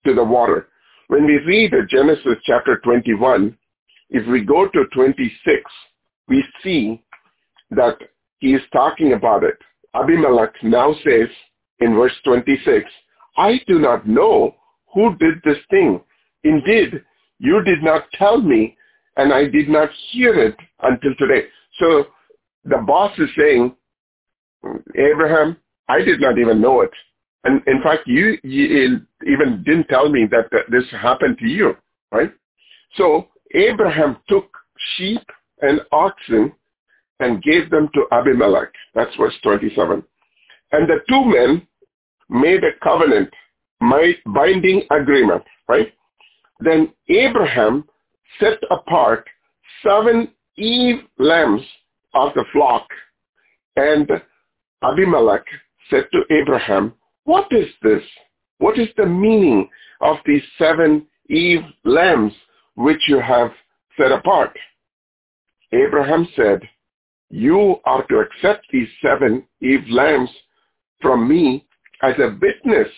to the water. When we read Genesis chapter 21, if we go to 26, we see that he is talking about it. Abimelech now says in verse 26, I do not know who did this thing. Indeed, you did not tell me, and I did not hear it until today. So the boss is saying, Abraham, I did not even know it. And in fact, you, you even didn't tell me that this happened to you, right? So Abraham took sheep and oxen and gave them to Abimelech. That's verse 27. And the two men made a covenant, binding agreement, right? Then Abraham set apart seven Eve lambs of the flock. And Abimelech said to Abraham, what is this? What is the meaning of these seven Eve lambs which you have set apart? Abraham said, you are to accept these seven Eve lambs from me as a witness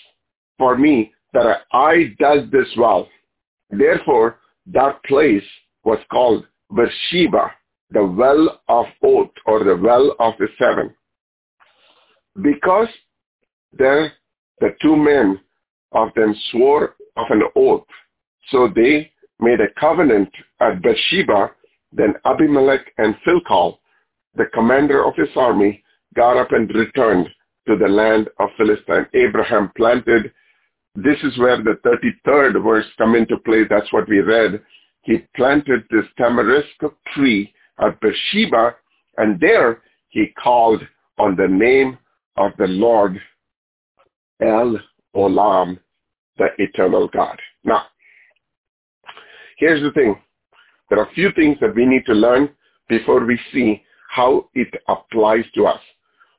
for me that I did this well. Therefore, that place was called Beersheba, the well of oath or the well of the seven. Because there the two men of them swore of an oath. So they made a covenant at Beersheba. Then Abimelech and Phicol, the commander of his army, got up and returned to the land of Philistine. Abraham planted. This is where the 33rd verse come into play. That's what we read. He planted this tamarisk tree at Beersheba, and there he called on the name of the Lord El Olam, the eternal God. Now, here's the thing. There are a few things that we need to learn before we see how it applies to us.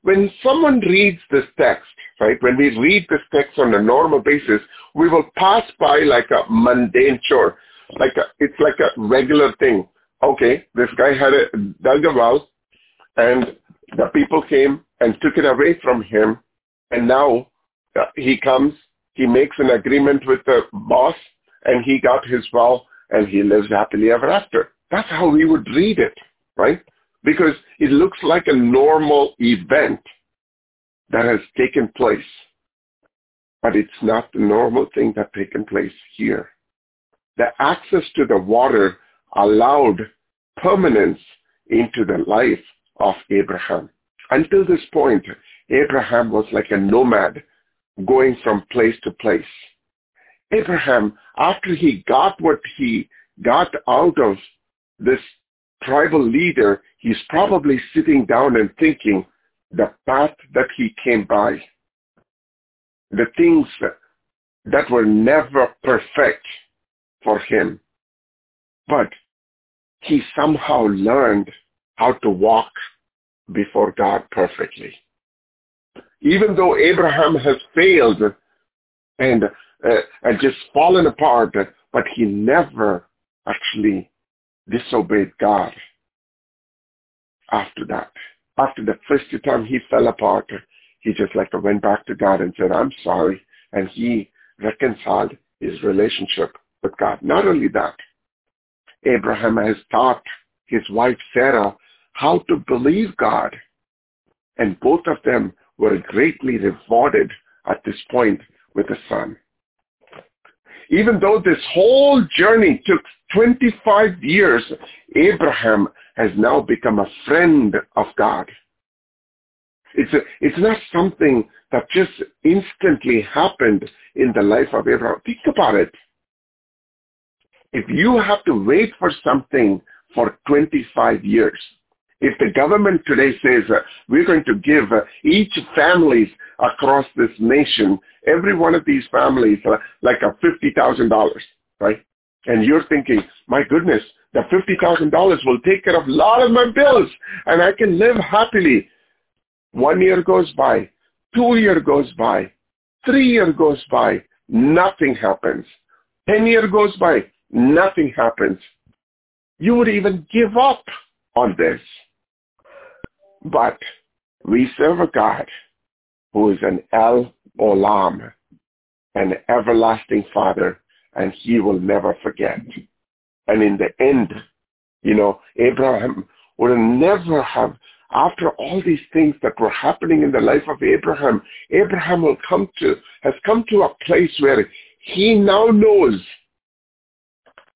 When someone reads this text, right, when we read this text on a normal basis, we will pass by like a mundane chore. Like a, it's like a regular thing. Okay, this guy had a dug a well, and the people came and took it away from him, and now uh, he comes, he makes an agreement with the boss, and he got his well, and he lives happily ever after. That's how we would read it, right? Because it looks like a normal event that has taken place. But it's not the normal thing that taken place here. The access to the water allowed permanence into the life of Abraham. Until this point, Abraham was like a nomad going from place to place. Abraham, after he got what he got out of this tribal leader, he's probably sitting down and thinking the path that he came by, the things that were never perfect for him. But he somehow learned how to walk before God perfectly even though Abraham has failed and, uh, and just fallen apart, but he never actually disobeyed God after that. After the first time he fell apart, he just like went back to God and said, I'm sorry. And he reconciled his relationship with God. Not only that, Abraham has taught his wife Sarah how to believe God. And both of them were greatly rewarded at this point with a son. Even though this whole journey took 25 years, Abraham has now become a friend of God. It's, a, it's not something that just instantly happened in the life of Abraham. Think about it. If you have to wait for something for 25 years, if the government today says uh, we're going to give uh, each families across this nation, every one of these families, uh, like a $50,000, right? And you're thinking, my goodness, the $50,000 will take care of a lot of my bills and I can live happily. One year goes by, two year goes by, three year goes by, nothing happens. Ten year goes by, nothing happens. You would even give up on this. But we serve a God who is an El Olam, an everlasting Father, and he will never forget. And in the end, you know, Abraham would never have, after all these things that were happening in the life of Abraham, Abraham will come to, has come to a place where he now knows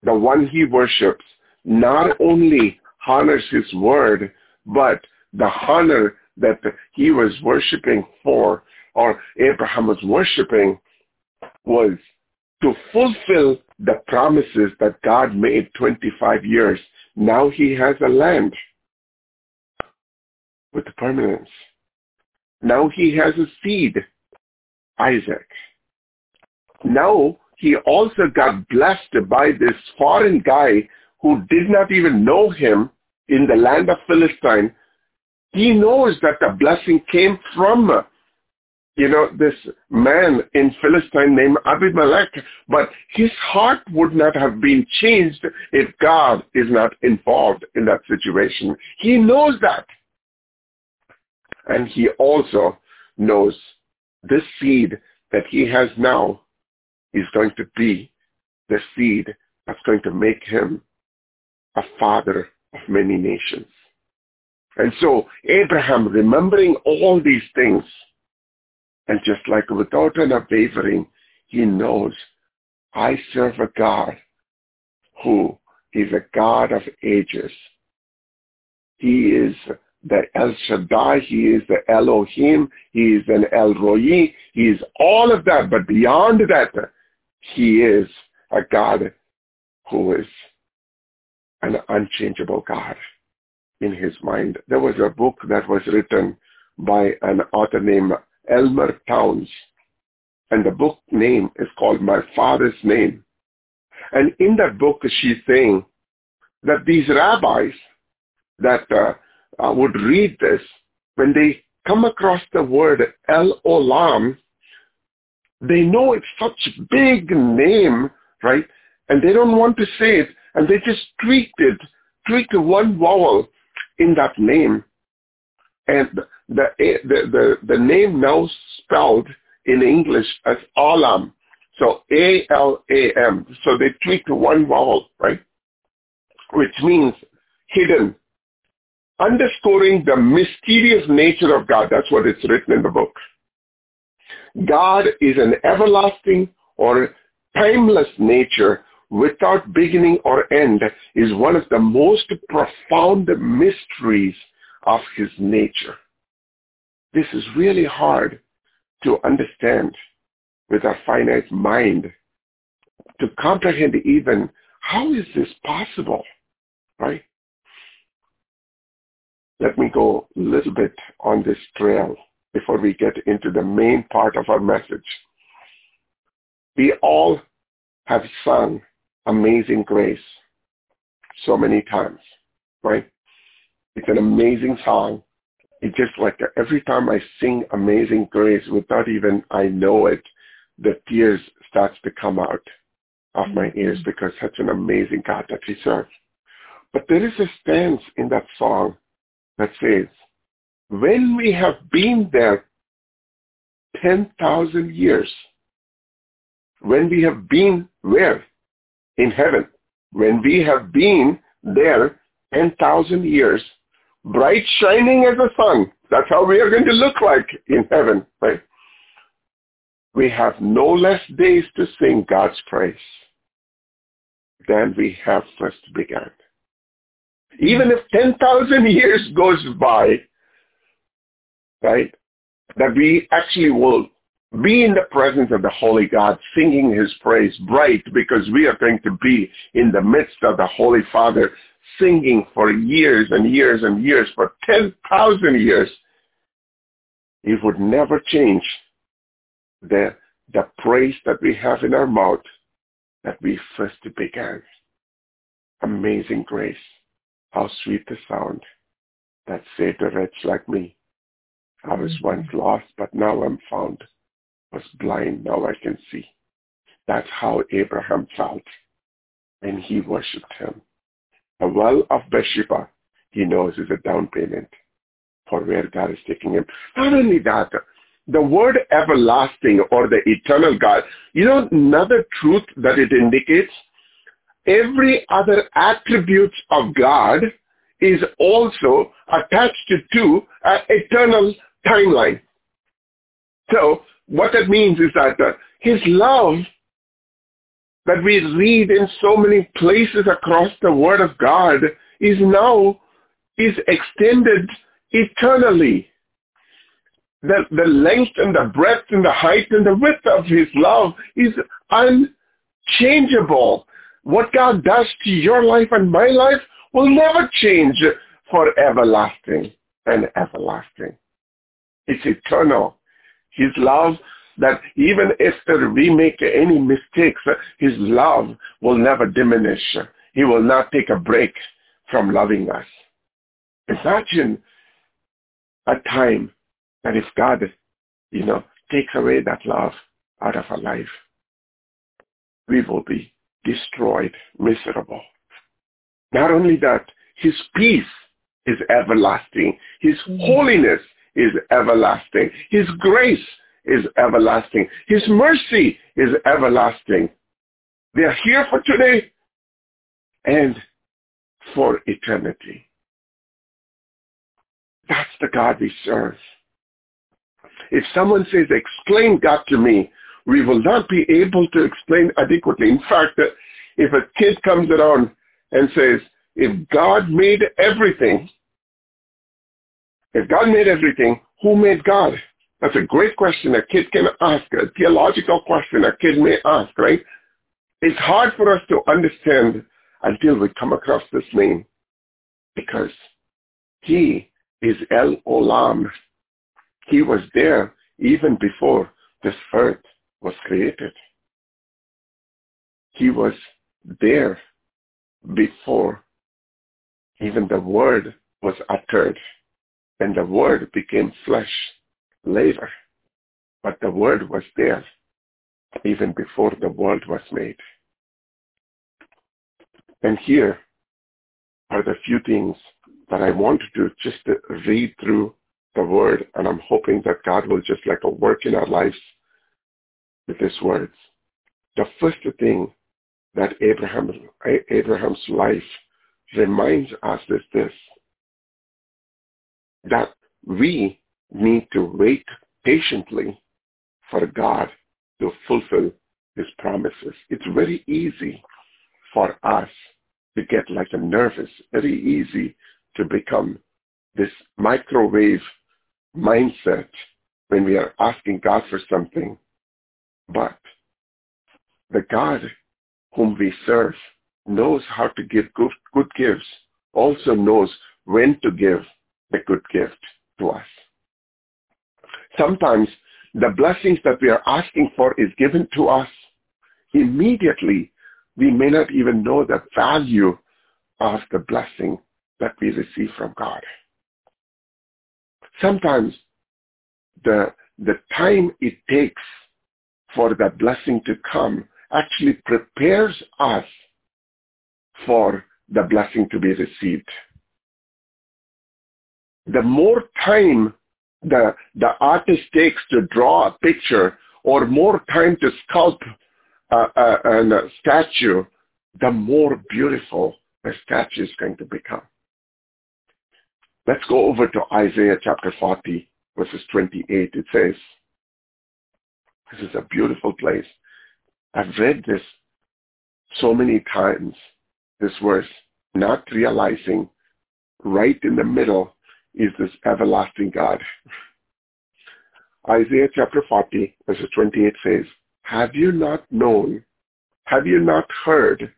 the one he worships not only honors his word, but the honor that he was worshiping for, or Abraham was worshiping, was to fulfill the promises that God made 25 years. Now he has a land with permanence. Now he has a seed, Isaac. Now he also got blessed by this foreign guy who did not even know him in the land of Philistine. He knows that the blessing came from, you know, this man in Philistine named Abimelech, but his heart would not have been changed if God is not involved in that situation. He knows that. And he also knows this seed that he has now is going to be the seed that's going to make him a father of many nations. And so Abraham, remembering all these things, and just like without an wavering, he knows, I serve a God who is a God of ages. He is the El Shaddai, he is the Elohim, he is an El Roi, he is all of that, but beyond that, he is a God who is an unchangeable God in his mind. There was a book that was written by an author named Elmer Towns, and the book name is called My Father's Name. And in that book, she's saying that these rabbis that uh, uh, would read this, when they come across the word El Olam, they know it's such big name, right? And they don't want to say it, and they just tweaked it, tweaked one vowel in that name. And the, the, the, the name now spelled in English as Alam. So A-L-A-M. So they tweaked one vowel, right? Which means hidden. Underscoring the mysterious nature of God. That's what it's written in the book. God is an everlasting or timeless nature without beginning or end is one of the most profound mysteries of his nature. This is really hard to understand with our finite mind, to comprehend even how is this possible, right? Let me go a little bit on this trail before we get into the main part of our message. We all have sung Amazing Grace so many times, right? It's an amazing song. It's just like every time I sing Amazing Grace without even I know it, the tears starts to come out of my mm-hmm. ears because such an amazing God that we serve. But there is a stance in that song that says, when we have been there 10,000 years, when we have been where? In heaven. When we have been there 10,000 years, bright shining as a sun. That's how we are going to look like in heaven, right? We have no less days to sing God's praise than we have first begun. Even if 10,000 years goes by, right? That we actually will be in the presence of the Holy God, singing his praise bright because we are going to be in the midst of the Holy Father, singing for years and years and years, for 10,000 years. It would never change the, the praise that we have in our mouth that we first began. Amazing grace. How sweet the sound that saved a wretch like me. I was Mm-hmm. once lost, but now I'm found. Was blind, now I can see. That's how Abraham felt when he worshipped him. The well of Bathsheba, he knows is a down payment for where God is taking him. Not only that, the word everlasting or the eternal God, you know, another truth that it indicates, every other attribute of God is also attached to an eternal timeline. So what that means is that uh, his love that we read in so many places across the word of God is now is extended eternally. The, the length and the breadth and the height and the width of his love is unchangeable. What God does to your life and my life will never change for everlasting and everlasting. It's eternal. His love that even if we make any mistakes, his love will never diminish. He will not take a break from loving us. Imagine a time that if God, you know, takes away that love out of our life, we will be destroyed, miserable. Not only that, his peace is everlasting. His mm. holiness is everlasting. His grace is everlasting. His mercy is everlasting. They are here for today and for eternity. That's the God we serve. If someone says, explain God to me, we will not be able to explain adequately. In fact, if a kid comes around and says, if God made everything, if God made everything, who made God? That's a great question a kid can ask, a theological question a kid may ask, right? It's hard for us to understand until we come across this name because he is El Olam. He was there even before this earth was created. He was there before even the word was uttered and the word became flesh later. But the word was there even before the world was made. And here are the few things that I want to just read through the word and I'm hoping that God will just like a work in our lives with his words. The first thing that Abraham, Abraham's life reminds us is this, that we need to wait patiently for God to fulfill his promises. It's very easy for us to get like a nervous, very easy to become this microwave mindset when we are asking God for something. But the God whom we serve knows how to give good, good gifts, also knows when to give the good gift to us. Sometimes the blessings that we are asking for is given to us immediately. We may not even know the value of the blessing that we receive from God. Sometimes the, the time it takes for that blessing to come actually prepares us for the blessing to be received. The more time the, the artist takes to draw a picture or more time to sculpt a, statue, the more beautiful the statue is going to become. Let's go over to Isaiah chapter 40, verses 28. It says, this is a beautiful place. I've read this so many times, this verse, not realizing right in the middle is this everlasting God. Isaiah chapter 40, verses 28 says, Have you not known, have you not heard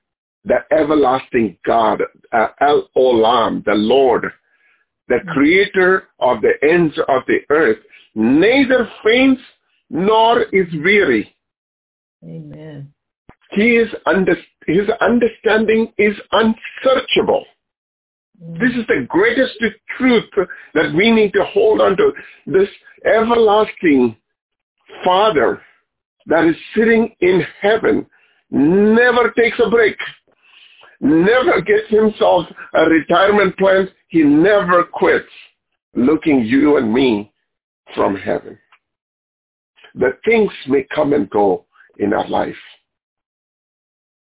the everlasting God, uh, El Olam, the Lord, the creator of the ends of the earth, neither faints nor is weary. Amen. He is under, his understanding is unsearchable. This is the greatest truth that we need to hold on to. This everlasting Father that is sitting in heaven never takes a break, never gets himself a retirement plan. He never quits looking you and me from heaven. The things may come and go in our life.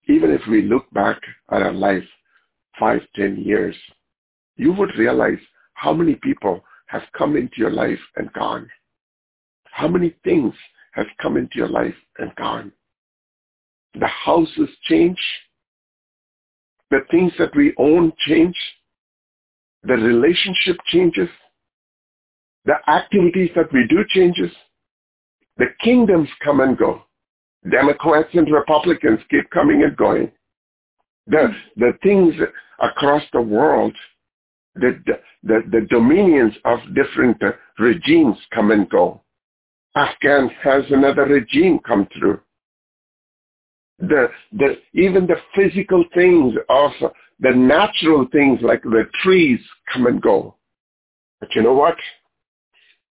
Even if we look back at our life five, ten years, you would realize how many people have come into your life and gone. How many things have come into your life and gone. The houses change. The things that we own change. The relationship changes. The activities that we do changes. The kingdoms come and go. Democrats and Republicans keep coming and going. The, the things across the world the, the, the dominions of different uh, regimes come and go. Afghan has another regime come through. The, the, even the physical things of the natural things like the trees come and go. But you know what?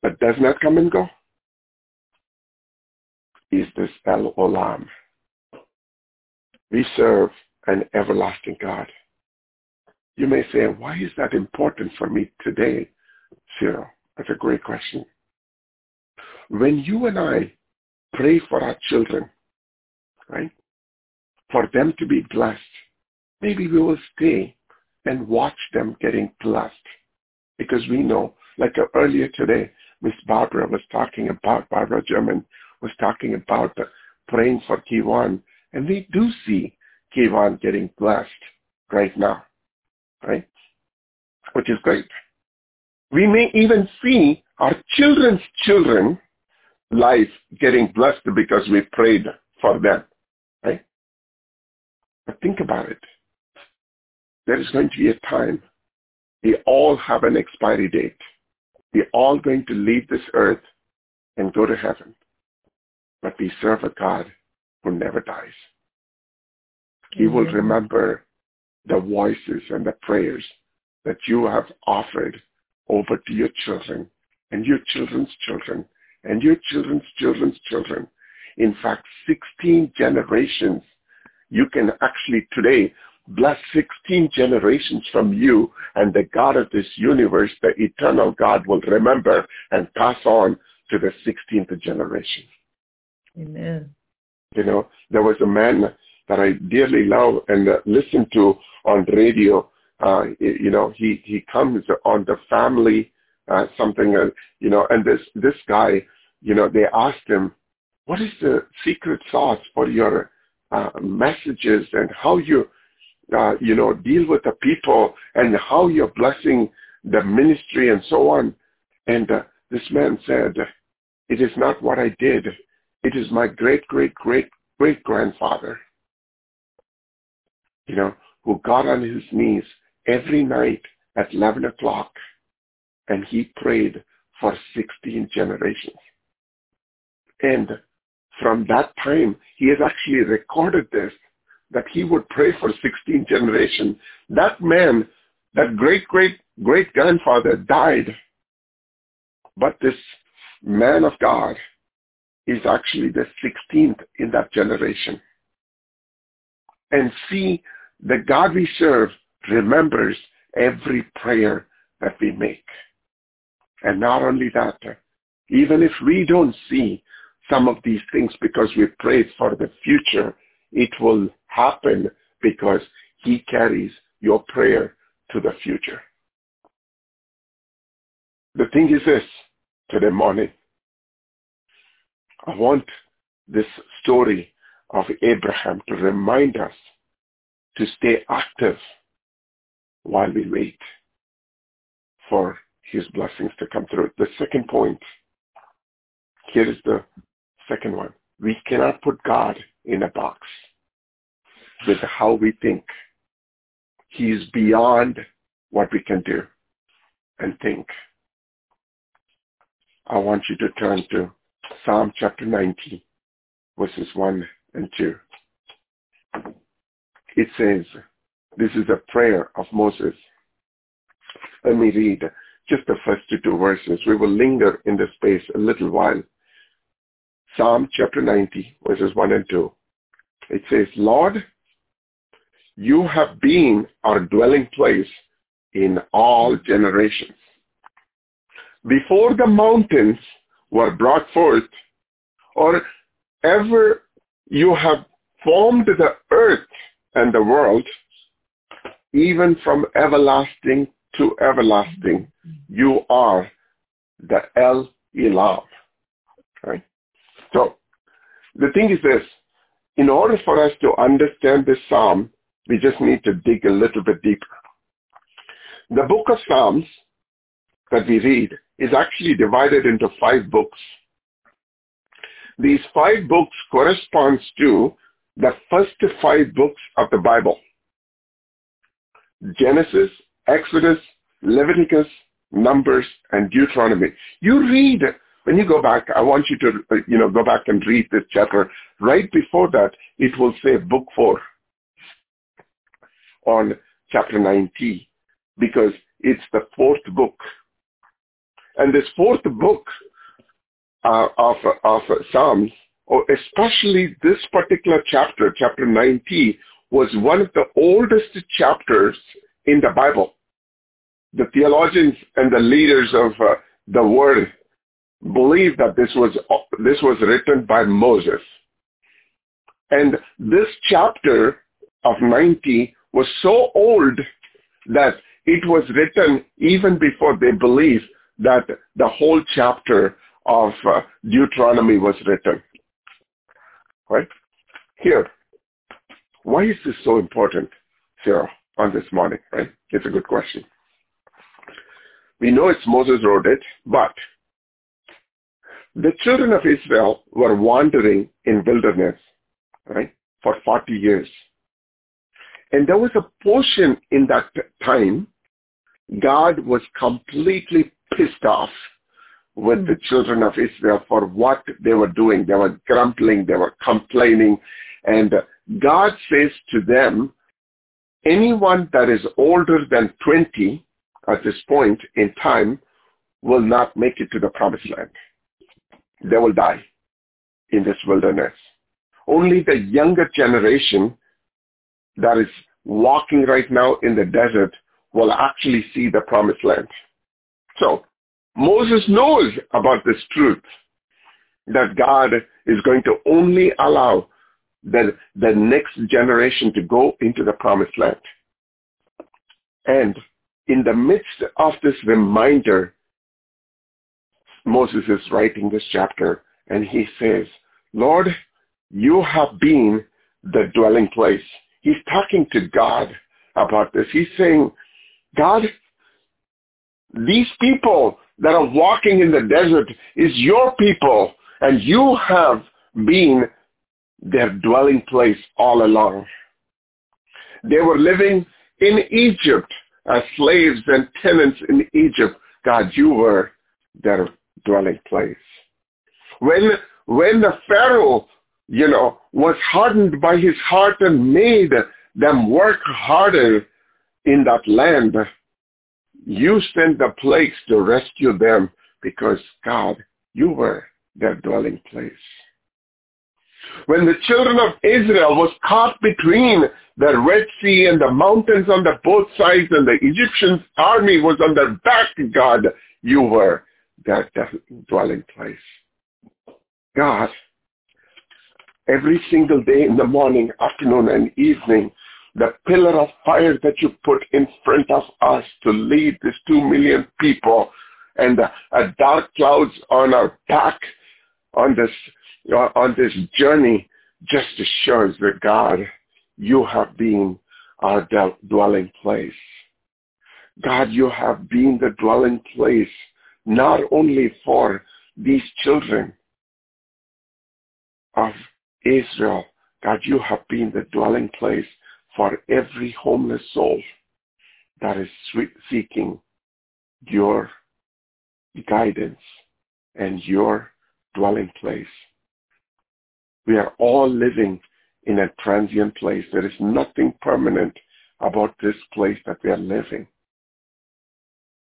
That does not come and go. Is this El Olam. We serve an everlasting God. You may say, why is that important for me today, Cyril? That's a great question. When you and I pray for our children, right, for them to be blessed, maybe we will stay and watch them getting blessed. Because we know, like uh, earlier today, Miss Barbara was talking about, Barbara German was talking about praying for Kiwan, and we do see Kiwan getting blessed right now right? Which is great. We may even see our children's children life getting blessed because we prayed for them, right? But think about it. There is going to be a time we all have an expiry date. We're all going to leave this earth and go to heaven. But we serve a God who never dies. He will remember the voices and the prayers that you have offered over to your children and your children's children and your children's children's children. In fact, 16 generations. You can actually today bless 16 generations from you and the God of this universe, the eternal God will remember and pass on to the 16th generation. Amen. You know, there was a man that I dearly love and uh, listen to on radio. Uh, you know, he, he comes on the family, uh, something, uh, you know, and this, this guy, you know, they asked him, what is the secret sauce for your uh, messages and how you, uh, you know, deal with the people and how you're blessing the ministry and so on. And uh, this man said, it is not what I did. It is my great, great, great, great grandfather you know, who got on his knees every night at 11 o'clock and he prayed for 16 generations. And from that time, he has actually recorded this, that he would pray for 16 generations. That man, that great, great, great grandfather died. But this man of God is actually the 16th in that generation. And see the God we serve remembers every prayer that we make. And not only that, even if we don't see some of these things because we prayed for the future, it will happen because he carries your prayer to the future. The thing is this, today morning, I want this story of Abraham to remind us to stay active while we wait for his blessings to come through. The second point, here is the second one. We cannot put God in a box with how we think. He is beyond what we can do and think. I want you to turn to Psalm chapter 90, verses 1 and 2. It says, this is a prayer of Moses. Let me read just the first two verses. We will linger in this space a little while. Psalm chapter 90, verses 1 and 2. It says, Lord, you have been our dwelling place in all generations. Before the mountains were brought forth, or ever you have formed the earth and the world, even from everlasting to everlasting, you are the El Olam. Right? So the thing is this, in order for us to understand this psalm, we just need to dig a little bit deeper. The book of Psalms that we read is actually divided into five books. These five books corresponds to the first five books of the Bible. Genesis, Exodus, Leviticus, Numbers, and Deuteronomy. You read, when you go back, I want you to, you know, go back and read this chapter. Right before that, it will say book four on chapter 90 because it's the fourth book. And this fourth book uh, of, of Psalms, or especially this particular chapter, chapter 90, was one of the oldest chapters in the Bible. The theologians and the leaders of uh, the word believe that this was this was written by Moses. And this chapter of 90 was so old that it was written even before they believed that the whole chapter of uh, Deuteronomy was written. Right? Here, why is this so important, Cyril, on this morning, right? It's a good question. We know it's Moses wrote it, but the children of Israel were wandering in wilderness, right, for 40 years. And there was a portion in that time, God was completely pissed off with the children of Israel for what they were doing. They were grumbling, they were complaining, and God says to them, anyone that is older than 20 at this point in time will not make it to the promised land. They will die in this wilderness. Only the younger generation that is walking right now in the desert will actually see the promised land. So Moses knows about this truth that God is going to only allow the, the next generation to go into the promised land. And in the midst of this reminder, Moses is writing this chapter and he says, Lord, you have been the dwelling place. He's talking to God about this. He's saying, God, these people that are walking in the desert is your people and you have been their dwelling place all along. They were living in Egypt as slaves and tenants in Egypt. God, you were their dwelling place. When, when the Pharaoh, you know, was hardened by his heart and made them work harder in that land, you sent the plagues to rescue them because, God, you were their dwelling place. When the children of Israel was caught between the Red Sea and the mountains on the both sides and the Egyptian army was on their back, God, you were their dwelling place. God, every single day in the morning, afternoon, and evening, the pillar of fire that you put in front of us to lead these two million people and the a dark clouds on our back on this uh, on this journey just assures that God, you have been our dwelling place. God, you have been the dwelling place not only for these children of Israel. God, you have been the dwelling place for every homeless soul that is seeking your guidance and your dwelling place. We are all living in a transient place. There is nothing permanent about this place that we are living.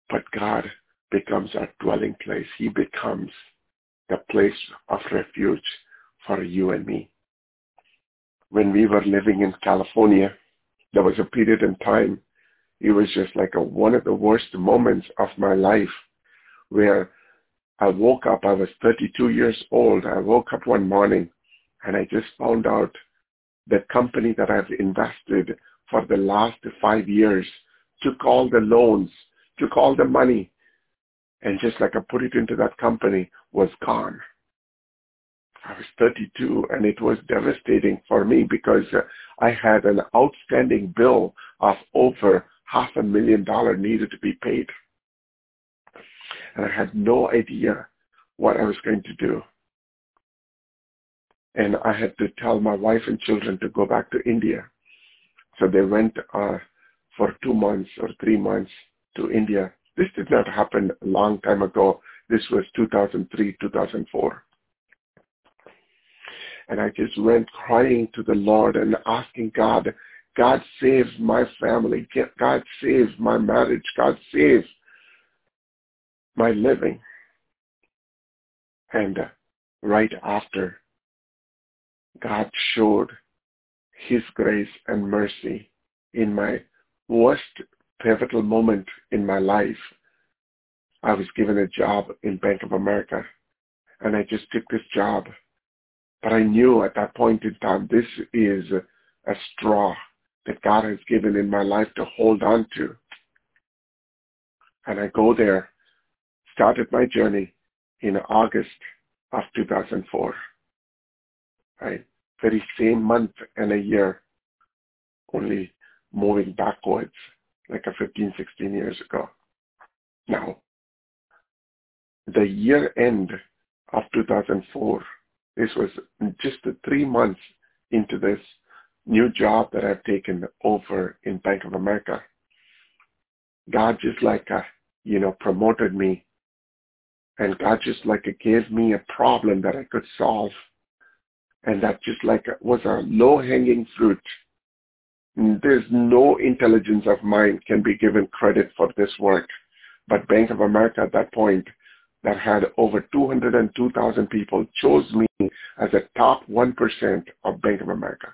But God becomes our dwelling place. He becomes the place of refuge for you and me. When we were living in California, there was a period in time, it was just like a, one of the worst moments of my life where I woke up, I was 32 years old. I woke up one morning and I just found out the company that I've invested for the last five years took all the loans, took all the money, and just like I put it into that company was gone. I was 32 and it was devastating for me because uh, I had an outstanding bill of over half a million dollar needed to be paid. And I had no idea what I was going to do. And I had to tell my wife and children to go back to India. So they went uh, for two months or three months to India. This did not happen a long time ago. This was 2003, 2004. And I just went crying to the Lord and asking God, God save my family. God save my marriage. God save my living. And right after, God showed his grace and mercy in my worst pivotal moment in my life. I was given a job in Bank of America and I just took this job. But I knew at that point in time, this is a straw that God has given in my life to hold on to. And I go there, started my journey in August of 2004. Right? Very same month and a year, only moving backwards like a 15, 16 years ago. Now, the year end of 2004, this was just three months into this new job that I've taken over in Bank of America. God just like, uh, you know, promoted me and God just like gave me a problem that I could solve. And that just like was a low-hanging fruit. There's no intelligence of mine can be given credit for this work. But Bank of America at that point that had over 202,000 people chose me as a top 1% of Bank of America.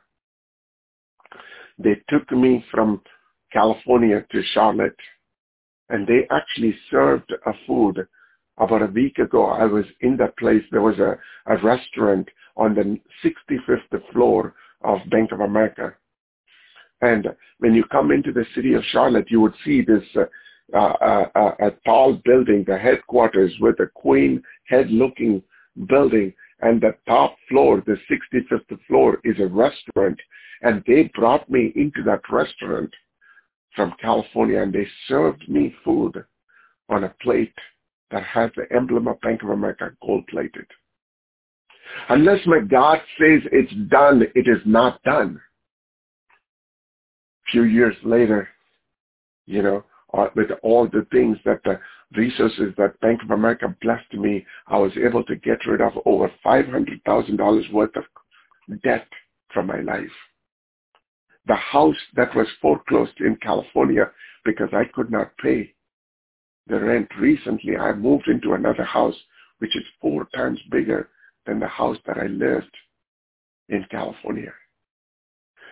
They took me from California to Charlotte and they actually served a food about a week ago, I was in that place. There was a, a restaurant on the 65th floor of Bank of America. And when you come into the city of Charlotte, you would see this uh, uh, a tall building, the headquarters with a queen head-looking building. And the top floor, the 65th floor, is a restaurant. And they brought me into that restaurant from California and they served me food on a plate that has the emblem of Bank of America gold-plated. Unless my God says it's done, it is not done. A few years later, you know, uh, with all the things that the resources that Bank of America blessed me, I was able to get rid of over $500,000 worth of debt from my life. The house that was foreclosed in California because I could not pay the rent recently, I moved into another house which is four times bigger than the house that I lived in California.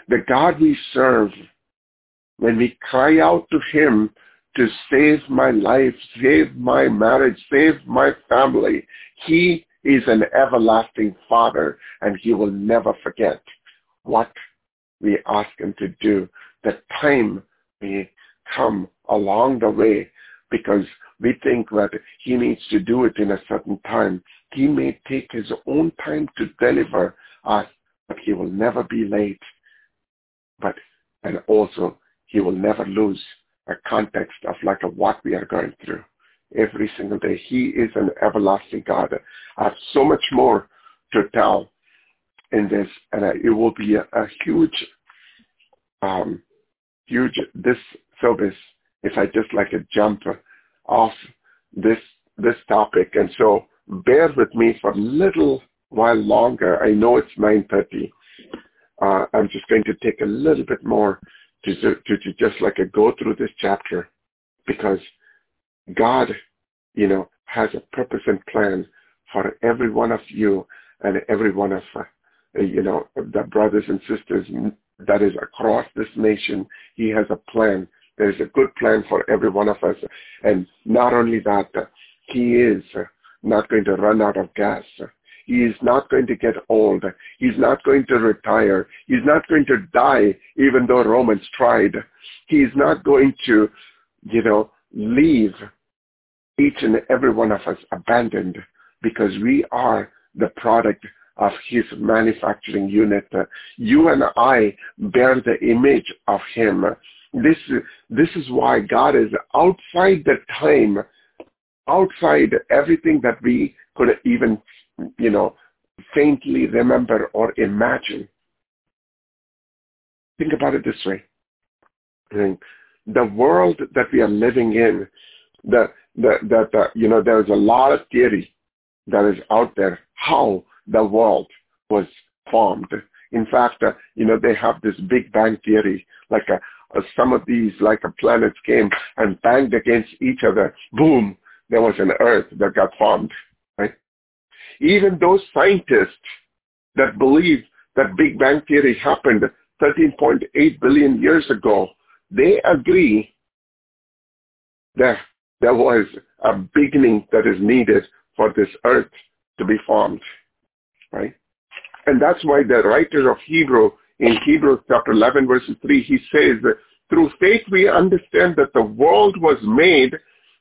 The God we serve, when we cry out to him to save my life, save my marriage, save my family, he is an everlasting Father and he will never forget what we ask him to do. The time may come along the way because we think that he needs to do it in a certain time. He may take his own time to deliver us, but he will never be late. But, and also, he will never lose a context of like a what we are going through every single day. He is an everlasting God. I have so much more to tell in this, and it will be a, a huge, um, huge, this service if I just like a jump off this this topic. And so bear with me for a little while longer. I know it's 9.30, uh, I'm just going to take a little bit more to, to, to just like a go through this chapter because God, you know, has a purpose and plan for every one of you and every one of, uh, you know, the brothers and sisters that is across this nation. He has a plan. There's a good plan for every one of us. And not only that, uh, he is not going to run out of gas. He is not going to get old. He's not going to retire. He's not going to die, even though Romans tried. He's not going to, you know, leave each and every one of us abandoned because we are the product of his manufacturing unit. You and I bear the image of him. This, this is why God is outside the time, outside everything that we could even, you know, faintly remember or imagine. Think about it this way. The world that we are living in, the, the, that, uh, you know, there's a lot of theory that is out there how the world was formed. In fact, uh, you know, they have this Big Bang theory, like a, uh, some of these, like a planets came and banged against each other. Boom, there was an Earth that got formed? Even those scientists that believe that Big Bang theory happened 13.8 billion years ago, they agree that there was a beginning that is needed for this earth to be formed, right? And that's why the writer of Hebrew, in Hebrews chapter 11, verse 3, he says, through faith we understand that the world was made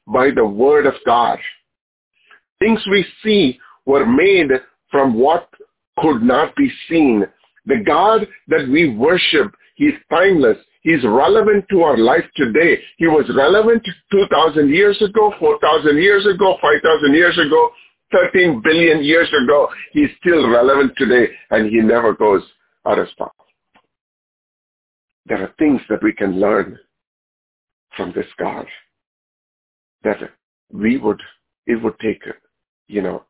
by the word of God. Things we see were made from what could not be seen. The God that we worship, He's timeless. He's relevant to our life today. He was relevant 2,000 years ago, 4,000 years ago, 5,000 years ago, 13 billion years ago. He's still relevant today and he never goes out of style. There are things that we can learn from this God that we would, it would take, you know,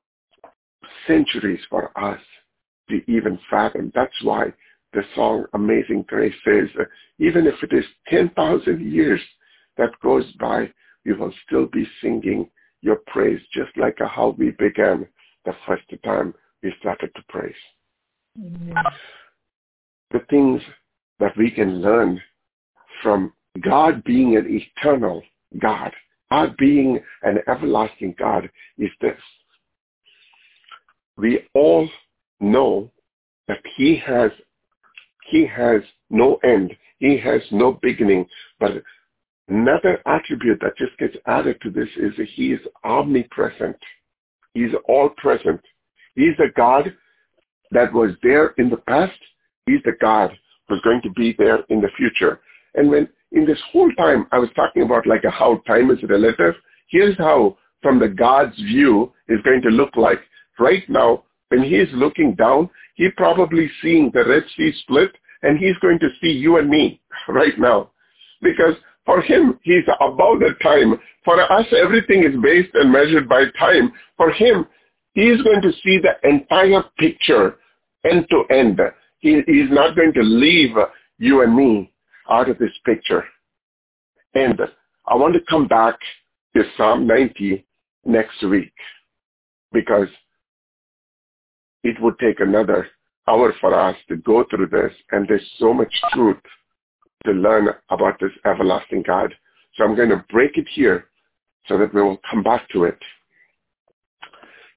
centuries for us to even fathom. That's why the song Amazing Grace says, uh, even if it is 10,000 years that goes by, we will still be singing your praise, just like how we began the first time we started to praise. Amen. The things that we can learn from God being an eternal God, God being an everlasting God is this. We all know that he has he has no end. He has no beginning. But another attribute that just gets added to this is that he is omnipresent. He's all present. He's a God that was there in the past. He's the God who's going to be there in the future. And when in this whole time I was talking about like how time is relative, here's how from the God's view is going to look like. Right now, when he's looking down, he's probably seeing the Red Sea split and he's going to see you and me right now. Because for him, he's above the time. For us, everything is based and measured by time. For him, he is going to see the entire picture end to end. He is not going to leave you and me out of this picture. And I want to come back to Psalm 90 next week because it would take another hour for us to go through this, and there's so much truth to learn about this everlasting God. So I'm going to break it here so that we will come back to it.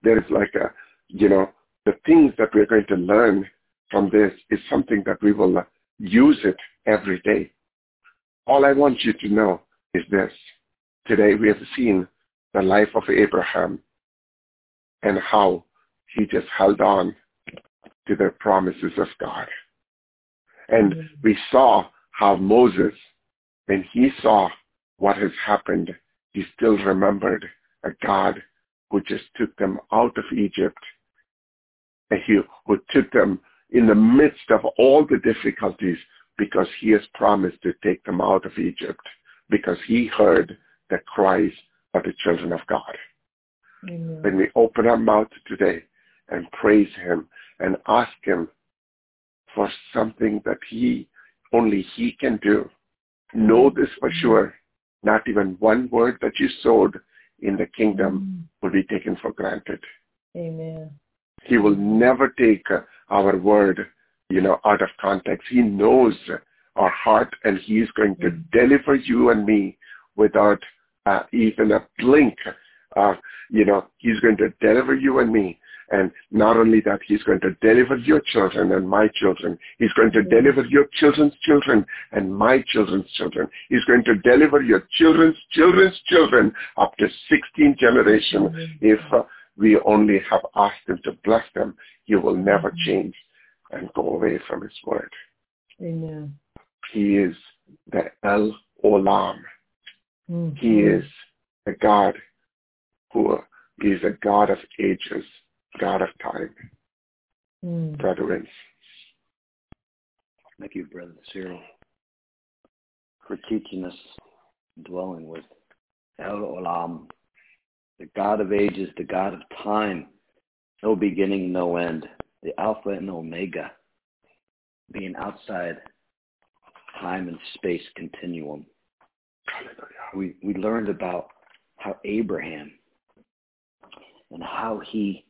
There is like a, you know, the things that we're going to learn from this is something that we will use it every day. All I want you to know is this. Today we have seen the life of Abraham and how he just held on to the promises of God. And mm-hmm. we saw how Moses, when he saw what has happened, he still remembered a God who just took them out of Egypt and he who took them in the midst of all the difficulties because he has promised to take them out of Egypt because he heard the cries of the children of God. Amen. When we open our mouth today and praise him and ask him for something that he, only he can do. Know this for sure. Not even one word that you sowed in the kingdom will be taken for granted. Amen. He will never take our word, you know, out of context. He knows our heart and he is going to deliver you and me without uh, even a blink. Uh, you know, he's going to deliver you and me. And not only that, he's going to deliver your children and my children. He's going to deliver your children's children and my children's children. He's going to deliver your children's children's children up to 16 generations. If uh, we only have asked him to bless them, he will never change and go away from his word. Amen. He is the El Olam. Mm-hmm. He is a God who is a God of ages, God of time. Mm. Brother Vince. Thank you, Brother Cyril, for teaching us, dwelling with El Olam, the God of ages, the God of time, no beginning, no end, the Alpha and Omega, being outside time and space continuum. We we learned about how Abraham and how he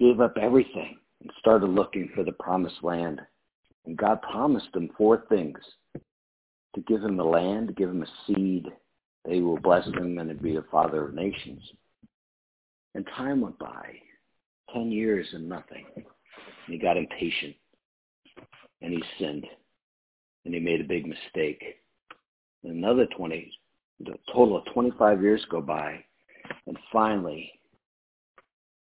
gave up everything and started looking for the promised land. And God promised him four things. To give him the land, to give him a seed, they he will bless him and be a father of nations. And time went by, ten years and nothing. And he got impatient and he sinned and he made a big mistake. And another 20, a total of 25 years go by, and finally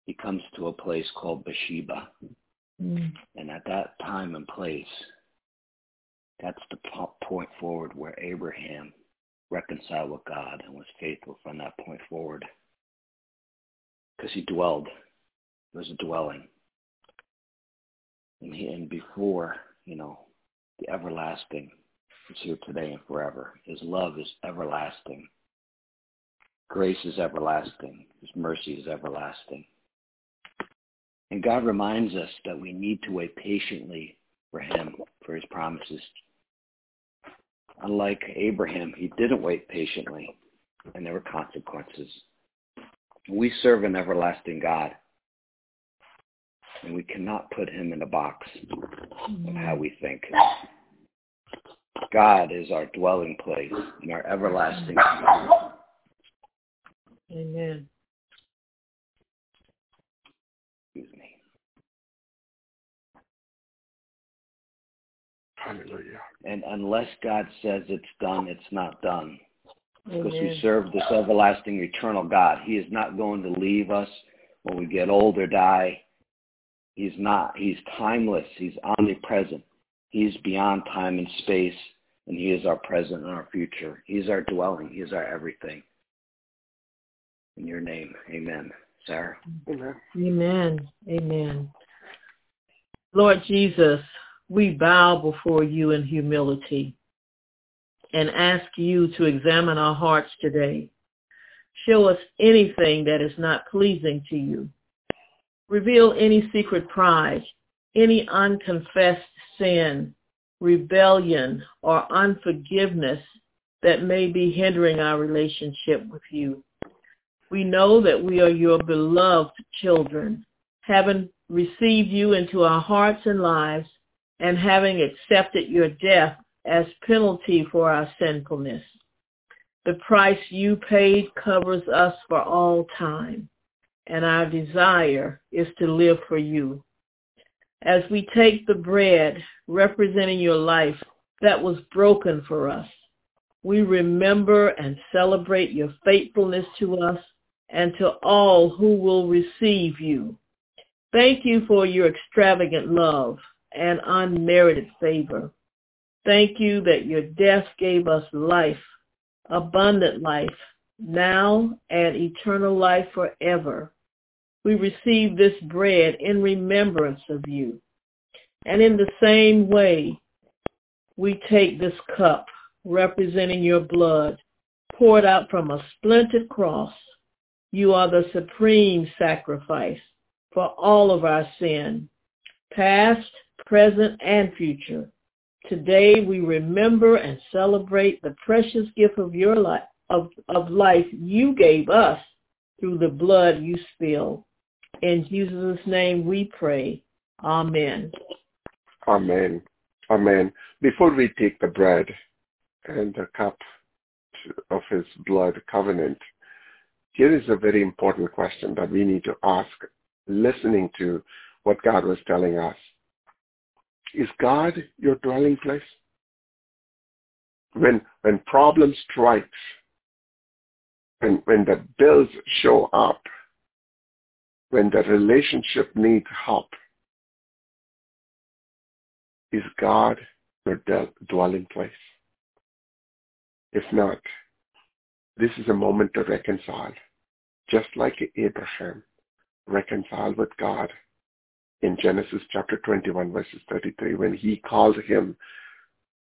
he comes to a place called Beersheba. Mm. And at that time and place, that's the point forward where Abraham reconciled with God and was faithful from that point forward. Because he dwelled. It was a dwelling. And, he, and before, you know, the everlasting is here today and forever. His love is everlasting. Grace is everlasting. His mercy is everlasting. And God reminds us that we need to wait patiently for him, for his promises. Unlike Abraham, he didn't wait patiently, and there were consequences. We serve an everlasting God, and we cannot put him in a box of how we think. God is our dwelling place and our everlasting. Amen. Hallelujah. And unless God says it's done, it's not done. Because we serve this everlasting, eternal God. He is not going to leave us when we get old or die. He's not. He's timeless. He's omnipresent. He's beyond time and space, and He is our present and our future. He's our dwelling. He is our everything. In your name, amen. Sarah? Amen. Amen. Amen. Lord Jesus, we bow before you in humility and ask you to examine our hearts today. Show us anything that is not pleasing to you. Reveal any secret pride, any unconfessed sin, rebellion, or unforgiveness that may be hindering our relationship with you. We know that we are your beloved children, having received you into our hearts and lives and having accepted your death as penalty for our sinfulness. The price you paid covers us for all time, and our desire is to live for you. As we take the bread representing your life that was broken for us, we remember and celebrate your faithfulness to us and to all who will receive you. Thank you for your extravagant love and unmerited favor. Thank you that your death gave us life, abundant life, now and eternal life forever. We receive this bread in remembrance of you. And in the same way, we take this cup representing your blood poured out from a splintered cross. You are the supreme sacrifice for all of our sin, past, present and future. Today we remember and celebrate the precious gift of your life of, of life you gave us through the blood you spilled. In Jesus' name we pray. Amen. Amen. Amen. Before we take the bread and the cup of his blood covenant, here is a very important question that we need to ask, listening to what God was telling us. Is God your dwelling place? When, when problem strikes, when, when the bills show up, when the relationship needs help, is God your dwelling place? If not, this is a moment to reconcile, just like Abraham reconciled with God in Genesis chapter 21 verses 33 when he called him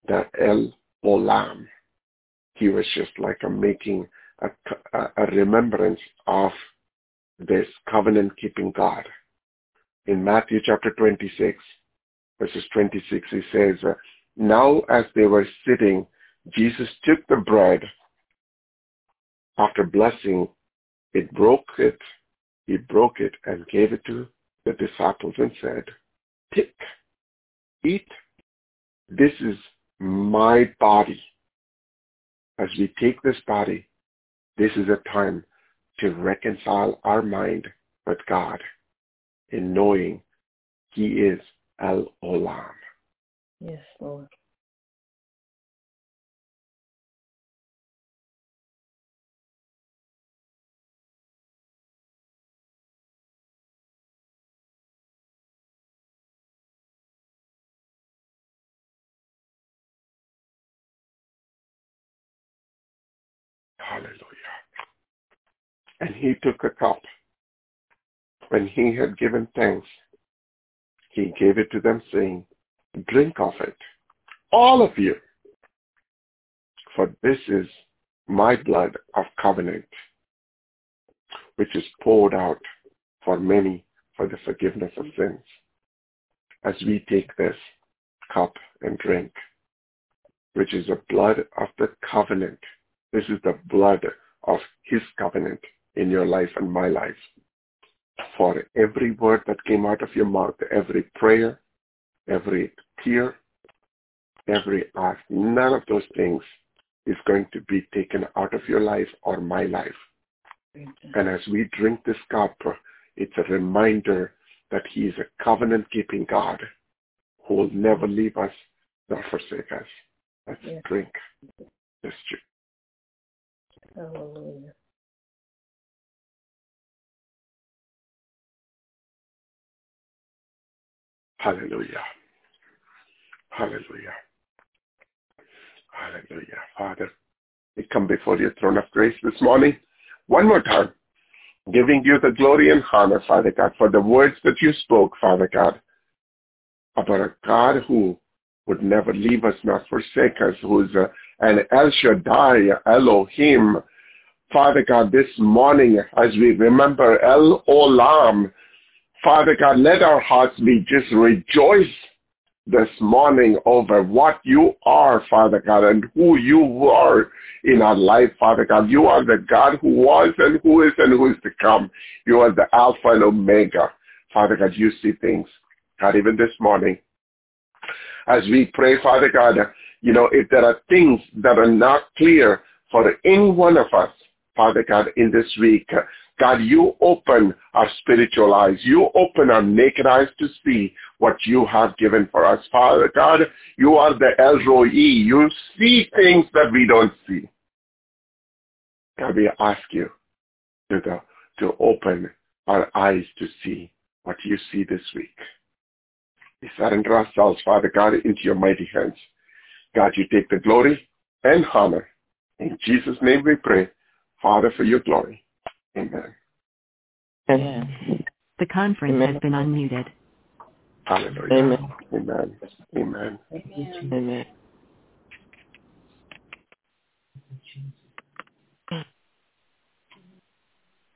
the El Olam. He was just like a making a, a, a remembrance of this covenant-keeping God. In Matthew chapter 26 verses 26 he says, Now as they were sitting, Jesus took the bread after blessing, it broke it, he broke it and gave it to the disciples and said, Take, eat. This is my body. As we take this body, this is a time to reconcile our mind with God in knowing he is El Olam. Yes, Lord. Hallelujah. And he took a cup. When he had given thanks, he gave it to them, saying, Drink of it, all of you, for this is my blood of covenant, which is poured out for many for the forgiveness of sins. As we take this cup and drink, which is the blood of the covenant this is the blood of his covenant in your life and my life. For every word that came out of your mouth, every prayer, every tear, every ask, none of those things is going to be taken out of your life or my life. And as we drink this cup, it's a reminder that he is a covenant-keeping God who will never leave us nor forsake us. Let's yes. drink this juice. Hallelujah. Hallelujah. Hallelujah. Hallelujah. Father, we come before your throne of grace this morning one more time, giving you the glory and honor, Father God, for the words that you spoke, Father God, about a God who would never leave us nor forsake us, who is a and El Shaddai, Elohim. Father God, this morning as we remember El Olam, Father God, let our hearts be just rejoice this morning over what you are, Father God, and who you are in our life, Father God. You are the God who was and who is and who is to come. You are the Alpha and Omega. Father God, you see things. God, even this morning, as we pray, Father God, you know, if there are things that are not clear for any one of us, Father God, in this week, God, you open our spiritual eyes. You open our naked eyes to see what you have given for us. Father God, you are the El Roi. You see things that we don't see. God, we ask you to, the, to open our eyes to see what you see this week. We surrender ourselves, Father God, into your mighty hands. God, you take the glory and honor. In Jesus' name we pray, Father, for your glory. Amen. Amen. The conference Amen. has been unmuted. Hallelujah. Amen. Amen. Amen. Amen.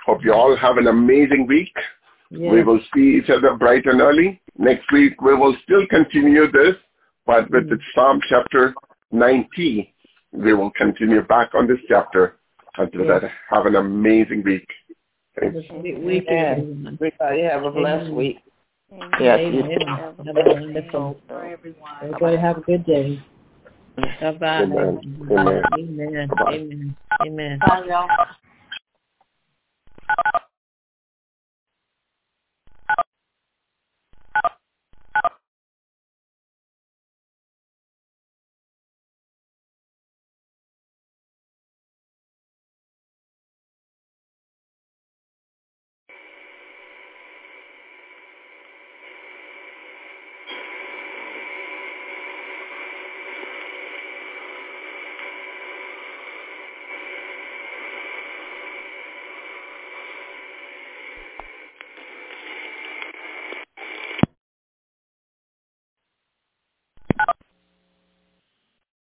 Hope you all have an amazing week. Yes. We will see each other bright and early. Next week we will still continue this, but with mm-hmm. the Psalm chapter 90, we will continue back on this chapter. Until yes. that, have an amazing week. Have a sweet weekend. Everybody have a blessed week. Yes, you Have a wonderful. Everybody have a good day. Bye bye. Amen. Amen. Amen. Amen. Bye, y'all.